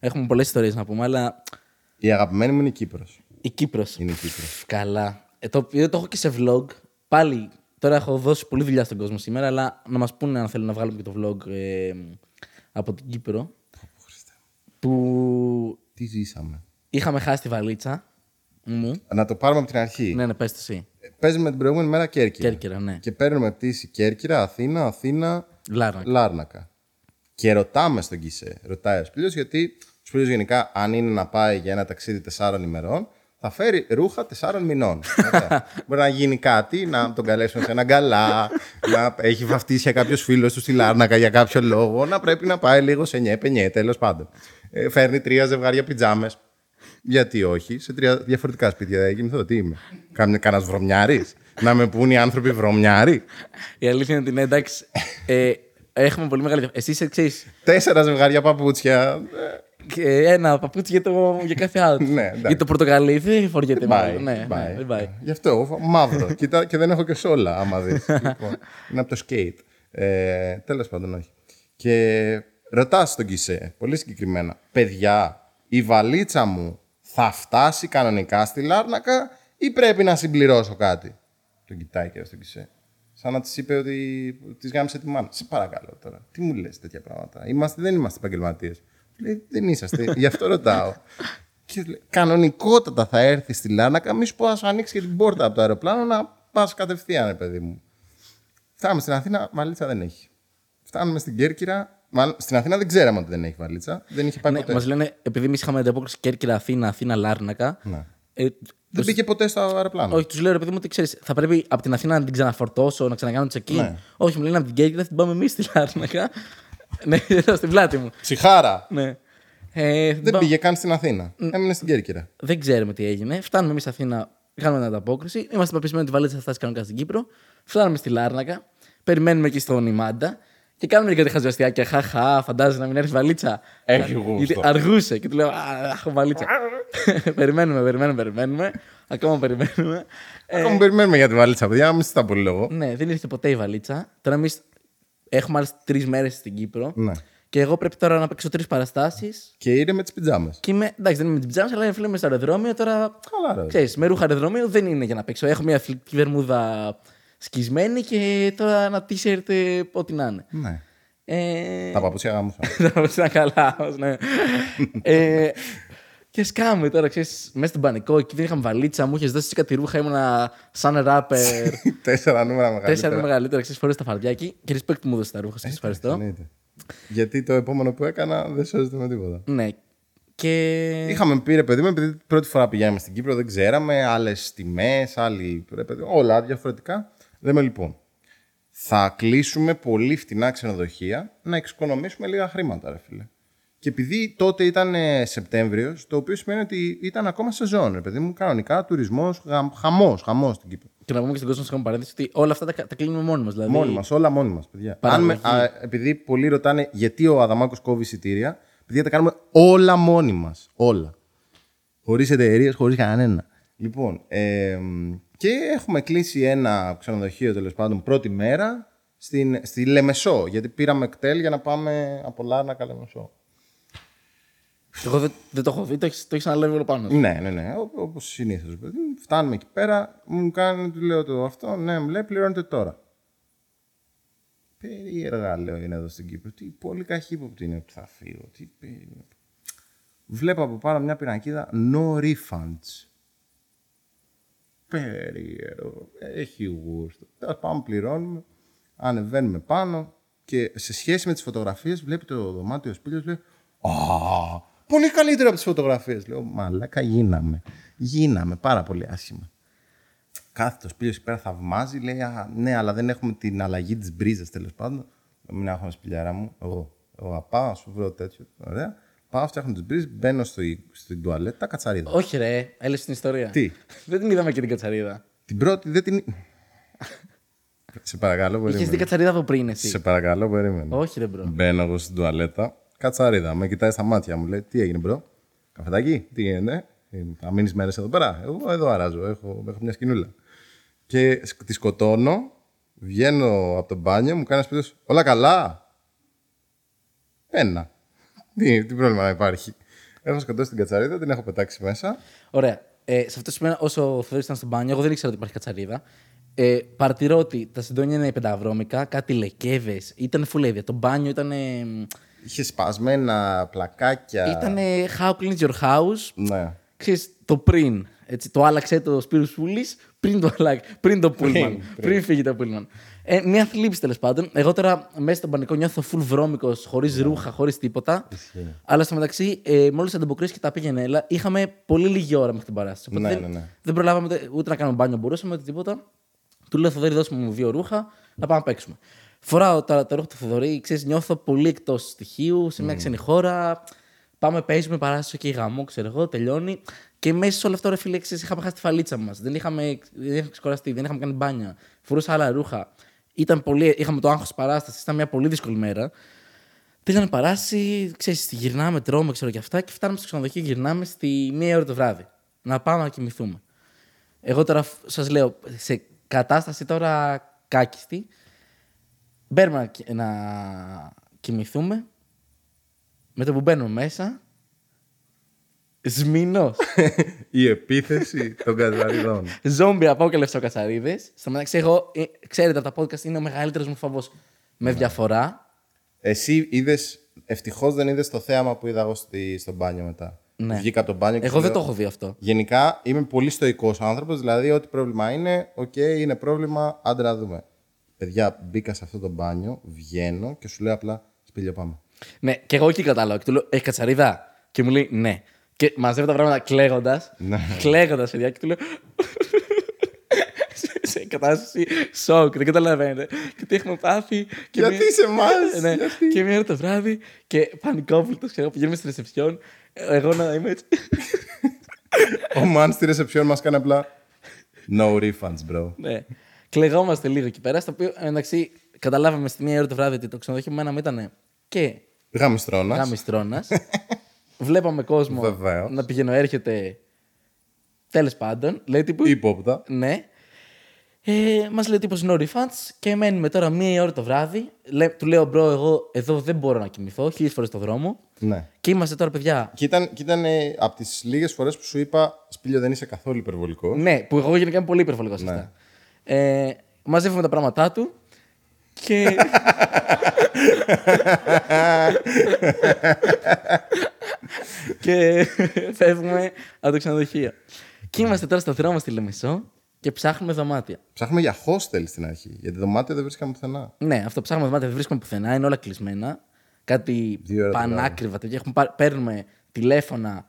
Έχουμε πολλές ιστορίες να πούμε, αλλά Η αγαπημένη μου είναι η Κύπρος. η Κύπρος. Είναι η Κύπρος. Καλά. Ε, το οποίο το έχω και σε vlog. Πάλι, τώρα έχω δώσει πολλή δουλειά στον κόσμο σήμερα, αλλά να μας πούνε αν θέλουν να βγάλουμε και το vlog ε, από την Κύπρο. Που Τι ζήσαμε. είχαμε χάσει τη βαλίτσα μου. Να το πάρουμε από την αρχή. Ναι, ναι, πες το εσύ. Παίζουμε την προηγούμενη μέρα Κέρκυρα. Κέρκυρα, ναι. Και παίρνουμε πτήση Κέρκυρα, Αθήνα, Αθήνα, Λάρνακα. Λάρνακα. Και ρωτάμε στον Κισέ, ρωτάει ο Σπύλιος, γιατί ο Σπύλιος γενικά, αν είναι να πάει για ένα ταξίδι τεσσάρων ημερών, θα φέρει ρούχα τεσσάρων μηνών. Ωραία. Μπορεί να γίνει κάτι, να τον καλέσουν σε ένα γκαλά, να έχει βαφτίσει κάποιος φίλος του στη Λάρνακα για κάποιο λόγο, να πρέπει να πάει λίγο σε νιέ, πενιέ, τέλος πάντων. Ε, φέρνει τρία ζευγάρια πιτζάμες. Γιατί όχι, σε τρία διαφορετικά σπίτια δεν κοιμηθώ. Τι είμαι, κανένας βρωμιάρης. να με πούν οι άνθρωποι βρωμιάροι. Η αλήθεια είναι ότι ναι, εντάξει. Ε, έχουμε πολύ μεγάλη διαφορά. Εσύ είσαι εξή. Τέσσερα ζευγάρια παπούτσια. Ένα παπούτσι για, το, για κάθε out. Ναι, εντάξει. για το πορτοκαλί δεν φοριέται Bye, μάλλον. Ναι, bye. ναι, δεν πάει. Γι' αυτό μαύρο. Κοίτα, και δεν έχω και σόλα, άμα δεις. λοιπόν, είναι από το skate. Ε, Τέλος πάντων, όχι. Και ρωτάς τον Κισέ, πολύ συγκεκριμένα, παιδιά, η βαλίτσα μου θα φτάσει κανονικά στη Λάρνακα ή πρέπει να συμπληρώσω κάτι; Τον κοιτάει και στον Κισέ. Σαν να της είπε ότι της γάμισε τη μάνα. Σε παρακαλώ τώρα. Τι μου λες τέτοια πράγματα; Είμαστε, δεν είμαστε επαγγελματίες. Λέει, δεν είσαστε. Γι' αυτό ρωτάω. Και λέει, κανονικότατα θα έρθει στη Λάρνακα, μη σου πω να σου ανοίξει και την πόρτα από το αεροπλάνο να πας κατευθείαν, ρε παιδί μου. Φτάνουμε στην Αθήνα, βαλίτσα δεν έχει. Φτάνουμε στην Κέρκυρα. Μάλλον, στην Αθήνα δεν ξέραμε ότι δεν έχει βαλίτσα. Δεν είχε πάει Ναι, ποτέ. Μας λένε, επειδή εμείς είχαμε ανταπόκριση Κέρκυρα, Αθήνα, Αθήνα, Λάρνακα. Ναι. Ε, Δεν μπήκε ποτέ στο αεροπλάνο. όχι, τους λέω ρε παιδί μου ότι ξέρεις, θα πρέπει από την Αθήνα να την ξαναφορτώσω, να ξανακάνω check-in. Ναι. Όχι, μου λένε από την Κέρκυρα θα την πάμε εμείς στη Λάρνακα. Ναι, εδώ στην πλάτη μου. Ψυχάρα. Ναι. Ε, θα την Δεν πάω- πήγε καν στην Αθήνα. Έμεινε στην Κέρκυρα. Δεν ξέρουμε τι έγινε. Φτάνουμε εμείς στην Αθήνα, κάνουμε την ανταπόκριση. Είμαστε πεπισμένοι ότι η βαλίτσα θα φτάσει κανονικά στην Κύπρο. Φτάνουμε στη Λάρνακα. Περιμένουμε εκεί στον Ιμάντα. Και κάνουμε και κάτι χαζοαστιάκια. Χαχά, φαντάζεσαι να μην έρθει βαλίτσα. Έχει γούστο. Γιατί αργούσε και του λέω Α, έχω βαλίτσα. περιμένουμε, περιμένουμε, περιμένουμε. Ακόμα περιμένουμε. Ε, Ακόμα περιμένουμε για τη βαλίτσα, παιδιά. Μην στα πολύ λόγο. ναι, δεν ήρθε ποτέ η βαλίτσα. Τώρα εμείς έχουμε άλλες τρεις μέρες στην Κύπρο. Ναι. Και εγώ πρέπει τώρα να παίξω τρεις παραστάσεις. Και είναι με τις πιτζάμες. Και είμαι, εντάξει, δεν είμαι με την πιτζάμα, αλλά είναι φίλε με στο αεροδρόμιο. Τώρα Καλά, ρε. Ξέρεις, με ρούχα αεροδρομίου δεν είναι για να παίξω. Έχω μια αθλητική βερμούδα σκισμένη και τώρα ένα t-shirt ε, ό,τι να είναι. Ναι. Ε, Τα παπούτσια γάμουσαν. Θα πω ένα καλά, όμως, ναι. ε, Και σκάμε τώρα, ξέρεις, μέσα στον πανικό, εκεί δεν είχαμε βαλίτσα, μου είχες δώσει κάτι ρούχα, ήμουνα σαν ράπερ. Τέσσερα νούμερα μεγαλύτερα. Τέσσερα μεγαλύτερα, ξέρεις, φορές τα φαρδιάκι. Και respect που μου έδωσε τα ρούχα, σας ευχαριστώ. Εννοείται. Γιατί το επόμενο που έκανα δεν σώζεται με τίποτα. Ναι. Και. Είχαμε πει ρε παιδί μου, επειδή πρώτη φορά πηγαίναμε στην Κύπρο, δεν ξέραμε άλλες τιμές, άλλοι. Ρε παιδί, όλα διαφορετικά. Λέμε λοιπόν, θα κλείσουμε πολύ φτηνά ξενοδοχεία να εξοικονομήσουμε λίγα χρήματα, ρε φίλε. Και επειδή τότε ήταν Σεπτέμβριος, το οποίο σημαίνει ότι ήταν ακόμα σεζόν, ρε παιδί μου, κανονικά τουρισμός, χαμός, χαμός στην Κύπρο. Και να πούμε και στην κόσμο σε παρένθεση ότι όλα αυτά τα, τα κλείνουμε μόνοι μας. Δηλαδή... Μόνοι μας, όλα μόνοι μας, παιδιά. Αν, Παραγωγή. με- α, επειδή πολλοί ρωτάνε γιατί ο Αδαμάκος κόβει εισιτήρια, παιδιά τα κάνουμε όλα μόνοι μας. Όλα. Χωρίς εταιρείες, χωρίς κανένα. Λοιπόν, ε, και έχουμε κλείσει ένα ξενοδοχείο τέλος πάντων πρώτη μέρα στην, στη Λεμεσό. Γιατί πήραμε κτέλ για να πάμε από Λάρνακα Λεμεσό. Εγώ δεν, δεν το έχω δει, το έχει το έχεις αναλάβει όλο πάνω. σου. Ναι, ναι, ναι. Όπως συνήθως. Φτάνουμε εκεί πέρα, μου κάνει, του λέω το αυτό. Ναι, μου λέει πληρώνετε τώρα. Περίεργα λέω είναι εδώ στην Κύπρο. Τι πολύ καχύποπτη είναι που θα φύγω. Τι περίεργο. Βλέπω από πάνω μια πινακίδα no refunds. Περίεργο. Έχει γούστο. Τέλος πάμε, πληρώνουμε. Ανεβαίνουμε πάνω και σε σχέση με τις φωτογραφίες βλέπει το δωμάτιο ο Σπίλιος λέει Α, πολύ καλύτερο από τις φωτογραφίες. Λέω Μαλάκα, γίναμε. Γίναμε πάρα πολύ άσχημα. Κάθεται ο Σπίλιος εκεί πέρα, θαυμάζει, λέει Α, ναι, αλλά δεν έχουμε την αλλαγή της μπρίζας τέλος πάντων. Λέω, Μην έχουμε Σπηλιάρα μου. Εγώ, εγώ θα πάω, να σου βρω τέτοιο. Ωραία. Πάω, φτιάχνω τις μπρίζες, μπαίνω στο, στην τουαλέτα, κατσαρίδα. Όχι, ρε, έλεγε την ιστορία. Τι; δεν την είδαμε και την κατσαρίδα. Την πρώτη δεν την. σε παρακαλώ, Είχες δει περίμενε. κατσαρίδα από πριν, εσύ. Σε παρακαλώ, περίμενε. Όχι, ρε, bro. Μπαίνω εγώ στην τουαλέτα. Κατσαρίδα. Με κοιτάει στα μάτια μου. Λέει: Τι έγινε, bro. Καφετάκι, τι γίνεται. ε, Θα μείνεις μέρες εδώ πέρα. Εγώ εδώ αράζω. Έχω, έχω μια σκηνούλα. Και σκ- τη σκοτώνω. Βγαίνω από το μπάνιο. Μου κάνει σπίτι. Όλα καλά; Ένα. Τι, τι πρόβλημα να υπάρχει. Έχω σκοτώσει την κατσαρίδα, την έχω πετάξει μέσα. Ωραία. Ε, σε αυτό το σημείο, όσο ο Θεοδόρη ήταν στο μπάνιο, εγώ δεν ήξερα ότι υπάρχει κατσαρίδα. Ε, παρατηρώ ότι τα συντόνια είναι πενταβρώμικα, κάτι λεκεύε. Ήταν φουλέδια. Το μπάνιο ήταν. Είχε σπασμένα πλακάκια. Ήταν How cleans your house. Ναι. Ξέρεις, το πριν. Έτσι, το άλλαξε το Σπύρου Φούλης πριν το, αλλάξ- πριν το Πούλμαν. πριν, φύγει το Πούλμαν. Ε, μια θλίψη τέλος πάντων. Εγώ τώρα μέσα στον πανικό νιώθω full βρώμικος, χωρίς ρούχα, χωρίς τίποτα. Αλλά στο μεταξύ, ε, μόλις ανταποκρίσει και τα πήγαινε έλα, είχαμε πολύ λίγη ώρα μέχρι την παράσταση. Οπότε Ναι, δεν, ναι, ναι. δεν προλάβαμε ούτε, ούτε να κάνουμε μπάνιο, μπορούσαμε ούτε τίποτα. Του λέω Θοδωρή, δώσουμε μου δύο ρούχα να πάμε να παίξουμε. Φοράω τα, τα ρούχα του Θοδωρή, ξέρεις, νιώθω πολύ εκτός στοιχείου, σε μια ξένη χώρα. Πάμε, παίζουμε, παράσταση και γαμό, ξέρω εγώ, τελειώνει. Και μέσα σε όλο αυτό, ρε φίλε, ξέρεις, είχαμε χάσει τη φαλίτσα μας. Δεν είχαμε, δεν είχαμε ξεκουραστεί, δεν είχαμε κάνει μπάνια. Φορούσα άλλα ρούχα. Ήταν πολύ, είχαμε το άγχος παράστασης, ήταν μια πολύ δύσκολη μέρα. Πήγαμε παράσταση, ξέρεις, γυρνάμε, τρώμε, ξέρω και αυτά. Και φτάνουμε στο ξενοδοχείο, γυρνάμε στη μία ώρα το βράδυ. Να πάμε να κοιμηθούμε. Εγώ τώρα σας λέω, σε κατάσταση τώρα κάκιστη, μπαίνουμε να, κι- να κοιμηθούμε. Με το που μπαίνουμε μέσα, σμήνος. Η επίθεση των κατσαριδών. Zombie apocalypse ο Κατσαρίδες. Στο μεταξύ, εγώ, ε, ξέρετε, από τα podcast είναι ο μεγαλύτερος μου φόβος με διαφορά. Εσύ είδες. Ευτυχώς δεν είδες το θέαμα που είδα εγώ στη, στο μπάνιο μετά. Ναι. Βγήκα από το μπάνιο και Εγώ σου δεν λέω, το έχω δει αυτό. Γενικά είμαι πολύ στωικός άνθρωπος. Δηλαδή, ό,τι πρόβλημα είναι, οκ, είναι πρόβλημα, άντε να δούμε. Παιδιά, μπήκα σε αυτό το μπάνιο, βγαίνω και σου λέω απλά Σπήλιο πάμε. Ναι, και εγώ εκεί κατάλαβα. Και του λέω, Έχεις κατσαρίδα; Και μου λέει, Ναι. Και μαζεύω τα πράγματα κλαίγοντας. Ναι. Κλαίγοντας, παιδιά. Και του λέω. σε- σε κατάσταση σοκ, δεν καταλαβαίνετε. Και τι έχουμε πάθει. Και Γιατί μία- σε εμάς, Ναι, γιατί; και μία ώρα το βράδυ και πανικόβλητος, ξέρω, πηγαίνουμε στη ρεσεψιόν. Εγώ να είμαι έτσι. Ο Μαν στη ρεσεψιόν μας κάνει απλά. No refunds, bro. Ναι. Κλεγόμαστε λίγο εκεί πέρα. Στο οποίο εντάξει, καταλάβαμε στη μία ώρα το βράδυ ότι το ξενοδοχείο μου ένα ήταν και Γαμιστρώνα. γαμιστρώνας. Βλέπαμε κόσμο Βεβαίως. να πηγαίνω, έρχεται. Τέλος πάντων, λέει τύπου. Υπόπτα. Ναι. Ε, Μας λέει τύπος no refunds και μένουμε τώρα μία ώρα το βράδυ. Λέ, του λέω bro, εγώ εδώ δεν μπορώ να κοιμηθώ, χίλιες φορές το δρόμο. Ναι. Και είμαστε τώρα, παιδιά. Και ήταν, και ήταν από τις λίγες φορές που σου είπα Σπήλιο δεν είσαι καθόλου υπερβολικός. Ναι, που εγώ γενικά είμαι πολύ υπερβολικός σε αυτά. Ε, μαζεύουμε τα πράγματά του και. και φεύγουμε από το ξενοδοχείο. Και είμαστε τώρα στο δρόμο στη Λεμεσό και ψάχνουμε δωμάτια. Ψάχνουμε για hostel στην αρχή. Γιατί δωμάτια δεν βρίσκαμε πουθενά. Ναι, αυτό ψάχνουμε δωμάτια, δεν βρίσκουμε πουθενά, είναι όλα κλεισμένα. Κάτι Δύο ώρα το πανάκριβα. τέτοια. Έχουμε πάρει- παίρνουμε τηλέφωνα,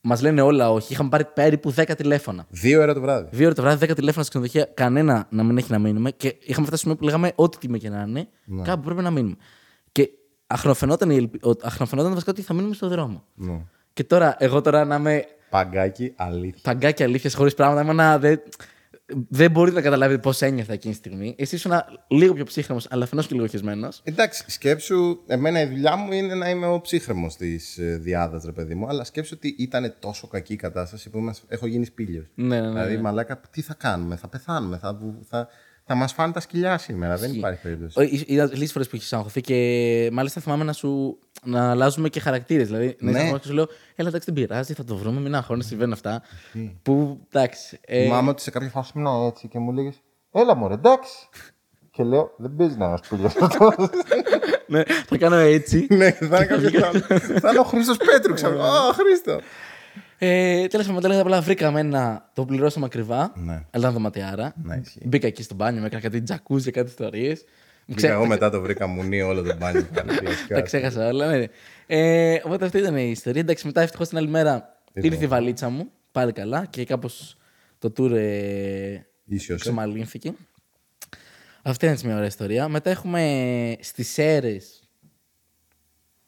μας λένε όλα όχι. Είχαμε πάρει περίπου 10 τηλέφωνα. Δύο ώρα το βράδυ. Δύο ώρα το βράδυ, 10 τηλέφωνα στο ξενοδοχεία, κανένα να μην έχει να μείνουμε. Και είχαμε φτάσει στο σημείο που λέγαμε ό,τι τιμή και να είναι, Ναι. κάπου πρέπει να μείνουμε. Και αχνοφαινόταν, η ελπι... ο- αχνοφαινόταν βασικά ότι θα μείνουμε στο δρόμο. Ναι. Και τώρα, εγώ τώρα να είμαι Παγκάκι, αλήθεια. παγκάκι αλήθεια χωρίς πράγματα, ήμουνα, δεν, δεν μπορείτε να καταλάβετε πώς ένιωθα εκείνη τη στιγμή. Εσύ ήσουν λίγο πιο ψύχρεμος, αλλά αφενό και λίγο χεσμένος. Εντάξει, σκέψου, εμένα η δουλειά μου είναι να είμαι ο ψύχρεμος της διάδας, ρε παιδί μου. Αλλά σκέψου ότι ήταν τόσο κακή η κατάσταση που είμαστε, έχω γίνει σπήλιο. Ναι, ναι, ναι. Δηλαδή, μαλάκα, τι θα κάνουμε, θα πεθάνουμε, θα, βου- θα, θα μας φάνε τα σκυλιά σήμερα. Δεν υπάρχει περίπτωση. Είδα λίγε φορές που έχει αγχωθεί και μάλιστα θυμάμαι να σου να αλλάζουμε και χαρακτήρες. Δηλαδή, να Ναι. είσαι και σου λέω, Έλα, εντάξει, δεν πειράζει, θα το βρούμε, μην αγχώνεσαι, συμβαίνουν αυτά. Που εντάξει. Ε, Θυμάμαι ότι σε κάποια φάση ήμουν έτσι και μου λέγε Έλα μωρέ, εντάξει. Και λέω, δεν παίζει να μας πήλιο αυτό. ναι, θα κάνω έτσι. ναι, θα είναι κάποιος άλλος. Θα είναι ο Χρήστος Πέτρου, ξέρω. Ω, Χρήστο. Ε, Τέλος πάντων, μετά απλά βρήκαμε ένα. Το πληρώσαμε ακριβά. Ναι. Αλλά ήταν δωματιάρα. Ναι, ισχύει. Μπήκα εκεί στο μπάνιο, με έκανα κάτι τζακούζι, κάτι ιστορίε. Βγήκα εγώ μετά το βρήκα μουνί όλο το μπάνιο. Τα ξέχασα όλα, ναι. Ε, οπότε αυτή ήταν η ιστορία. Εντάξει, μετά ευτυχώς την άλλη μέρα ήρθε η βαλίτσα μου. Πάλι καλά και κάπως το tour ε, Ίσιος, ε. ξεμαλύνθηκε. Αυτή είναι μια ωραία ιστορία. Μετά έχουμε στις αίρε.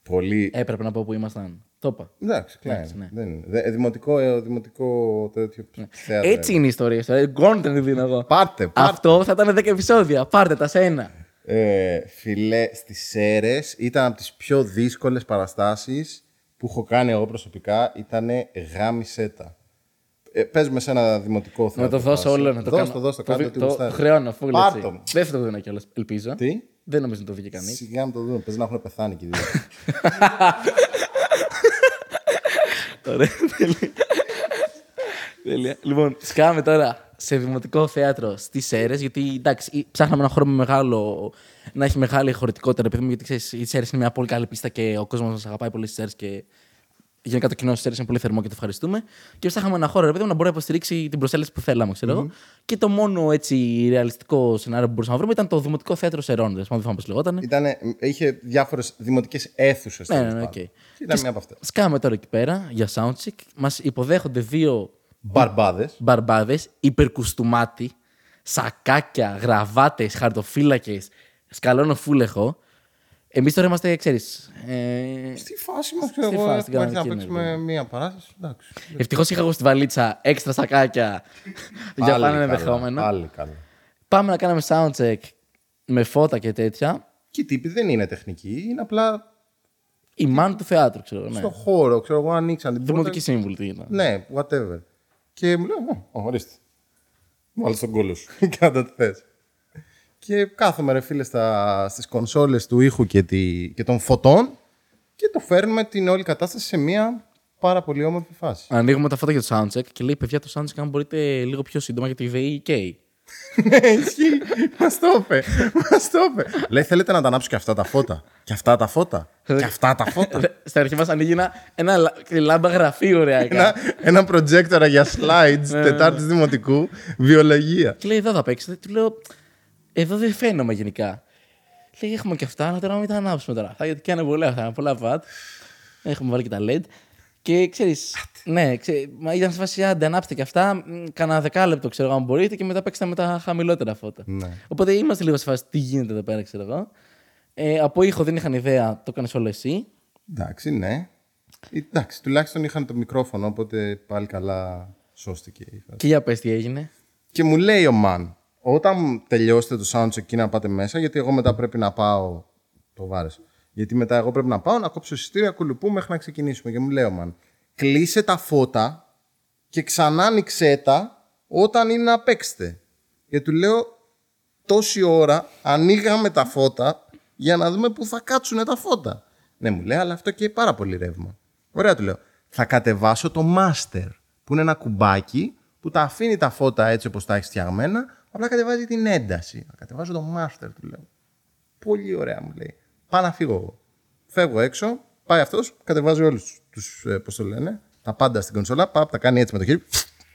Πολύ. Έπρεπε να πω που ήμασταν. Το είπα. Εντάξει, κλάιν. Εντάξει, ναι. Δεν είναι. Δε- Δημοτικό, ε, δημοτικό τέτοιο θέατρο. Έτσι είναι η ιστορία. η ιστορία. Γκόντε την δίνω εγώ. Πάρτε, πάρτε. Αυτό θα ήταν 10 επεισόδια. Πάρτε τα σε ένα. Ε, φιλέ, στις Σέρες ήταν από τις πιο δύσκολες παραστάσεις που έχω κάνει εγώ προσωπικά. Ήταν γάμισέτα. Ε, παίζουμε σε ένα δημοτικό θέατρο. Να το δώσω φάση. όλο. Να το δώσ' κάνω. το, δώσ' το, το, κάντε το, ό,τι το, γουστάρεις. χρεώνω. Φούλε, Πάρ' έτσι. το. Δεν θα το δίνω κιόλας. Ελπίζω. Τι; Δεν νομίζω να το δει κανείς. Σιγά να το δούμε. Πες να έχουν πεθάνει και οι δύο. Ωραία. Τέλεια. Τέλεια. Λοιπόν, σκάμε τώρα σε δημοτικό θέατρο στις αίρε, γιατί εντάξει, ψάχναμε ένα χώρο με μεγάλο, να έχει μεγάλη χωρητικότητα, επειδή γιατί ξέρεις, οι Σέρρες είναι μια πολύ καλή πίστα και ο κόσμος μας αγαπάει πολύ στις Σέρρες και γενικά το κοινό στις Σέρρες είναι πολύ θερμό και το ευχαριστούμε. Και ψάχναμε ένα χώρο, ρε παιδί μου, να μπορεί να υποστηρίξει την προσέλευση που θέλαμε, ξέρω εγώ. Και το μόνο έτσι ρεαλιστικό σενάριο που μπορούσαμε να βρούμε ήταν το δημοτικό θέατρο Σερρών. Δεν θυμάμαι πώς λεγόταν. Ήτανε, είχε διάφορες δημοτικές αίθουσες. Ναι, τέλος ναι, ναι, πάντων. οκ. Και Ήταν μία από αυτές. Σκάμε τώρα εκεί πέρα για soundcheck. Μας υποδέχονται δύο Μπαρμπάδες. μπαρμπάδες, υπερκουστουμάτοι, σακάκια, γραβάτες, χαρτοφύλακες, σκαλώνω φούλεχο. Εμείς τώρα είμαστε, ξέρεις. Ε, Στη φάση μας, ξέρω Στη εγώ, φάση, την έχουμε έρθει να κανονική, ναι, παίξουμε μία παράσταση. Εντάξει. Ευτυχώς είχα εγώ στη βαλίτσα έξτρα σακάκια για Πάλι πάνω καλά, ενδεχόμενο. Πάλι καλά. Πάμε να κάνουμε soundcheck με φώτα και τέτοια. Και οι τύποι δεν είναι τεχνικοί, είναι απλά Η μάνη του θεάτρου, ξέρω. Ναι. στο χώρο, ξέρω εγώ, ανοίξαν την πόρτα. Δημοτική σύμβουλη τι ήταν. Ναι, whatever. Και μου λέει, «Ω, ω, ορίστε. Βάλε τον κόλλο σου. Κάντε ό,τι θες. Και κάθομαι ρε φίλε στα, στις κονσόλες του ήχου και, τη, και των φωτών και το φέρνουμε την όλη κατάσταση σε μια πάρα πολύ όμορφη φάση. Ανοίγουμε τα φώτα για το soundcheck και λέει: Παιδιά, το soundcheck αν μπορείτε λίγο πιο σύντομα γιατί η ΔΕΗ καίει. Ναι, ισχύει. Μας το είπε. Μας το είπε. Λέει, θέλετε να τα ανάψω και αυτά τα φώτα; Και αυτά τα φώτα; και αυτά τα φώτα; Στην αρχή μας ανοίγει ένα, ένα λα- λάμπα γραφείο, ρε. ένα, ένα projector για slides Τετάρτης Δημοτικού, βιολογία. Και λέει: Εδώ θα παίξετε. Του λέω: Εδώ δεν φαίνομαι γενικά. Λέει: Έχουμε και αυτά, αλλά τώρα μην τα ανάψουμε τώρα. Θα γιατί και είναι πολλά αυτά, πολλά βατ. Έχουμε βάλει και τα LED. Και ξέρεις, ναι, ξέρει, μα ήταν σε φάση άντε, ανάψτε και αυτά. μ, Κάνα δεκάλεπτο, ξέρω εγώ, αν μπορείτε, και μετά παίξτε με τα χαμηλότερα φώτα. Ναι. Οπότε είμαστε λίγο σε φάση τι γίνεται εδώ πέρα, ξέρω εγώ. Ε, από ήχο δεν είχαν ιδέα, το έκανε όλο εσύ. Εντάξει, ναι. Εντάξει, τουλάχιστον είχαν το μικρόφωνο, οπότε πάλι καλά σώστηκε η φάση. Και για πες τι έγινε. Και μου λέει ο Μαν, όταν τελειώσετε το soundcheck και να πάτε μέσα, γιατί εγώ μετά πρέπει να πάω. Το βάρεσα. Γιατί μετά εγώ πρέπει να πάω να κόψω εισιτήρια κουλουπού μέχρι να ξεκινήσουμε. Και μου λέει ο Μαν, κλείσε τα φώτα και ξανά άνοιξέ τα όταν είναι να παίξετε. Και του λέω, τόση ώρα ανοίγαμε τα φώτα για να δούμε πού θα κάτσουν τα φώτα. Ναι, μου λέει, αλλά αυτό και πάρα πολύ ρεύμα. Ωραία, του λέω. Θα κατεβάσω το master, που είναι ένα κουμπάκι που τα αφήνει τα φώτα έτσι όπως τα έχει φτιαγμένα, απλά κατεβάζει την ένταση. Θα κατεβάσω το master, του λέω. Πολύ ωραία, μου λέει. Πάω να φύγω εγώ. Φεύγω έξω, πάει αυτός, κατεβάζει όλους τους. τους, ε, πώς το λένε, τα πάντα στην κονσόλα, παπ, τα κάνει έτσι με το χέρι,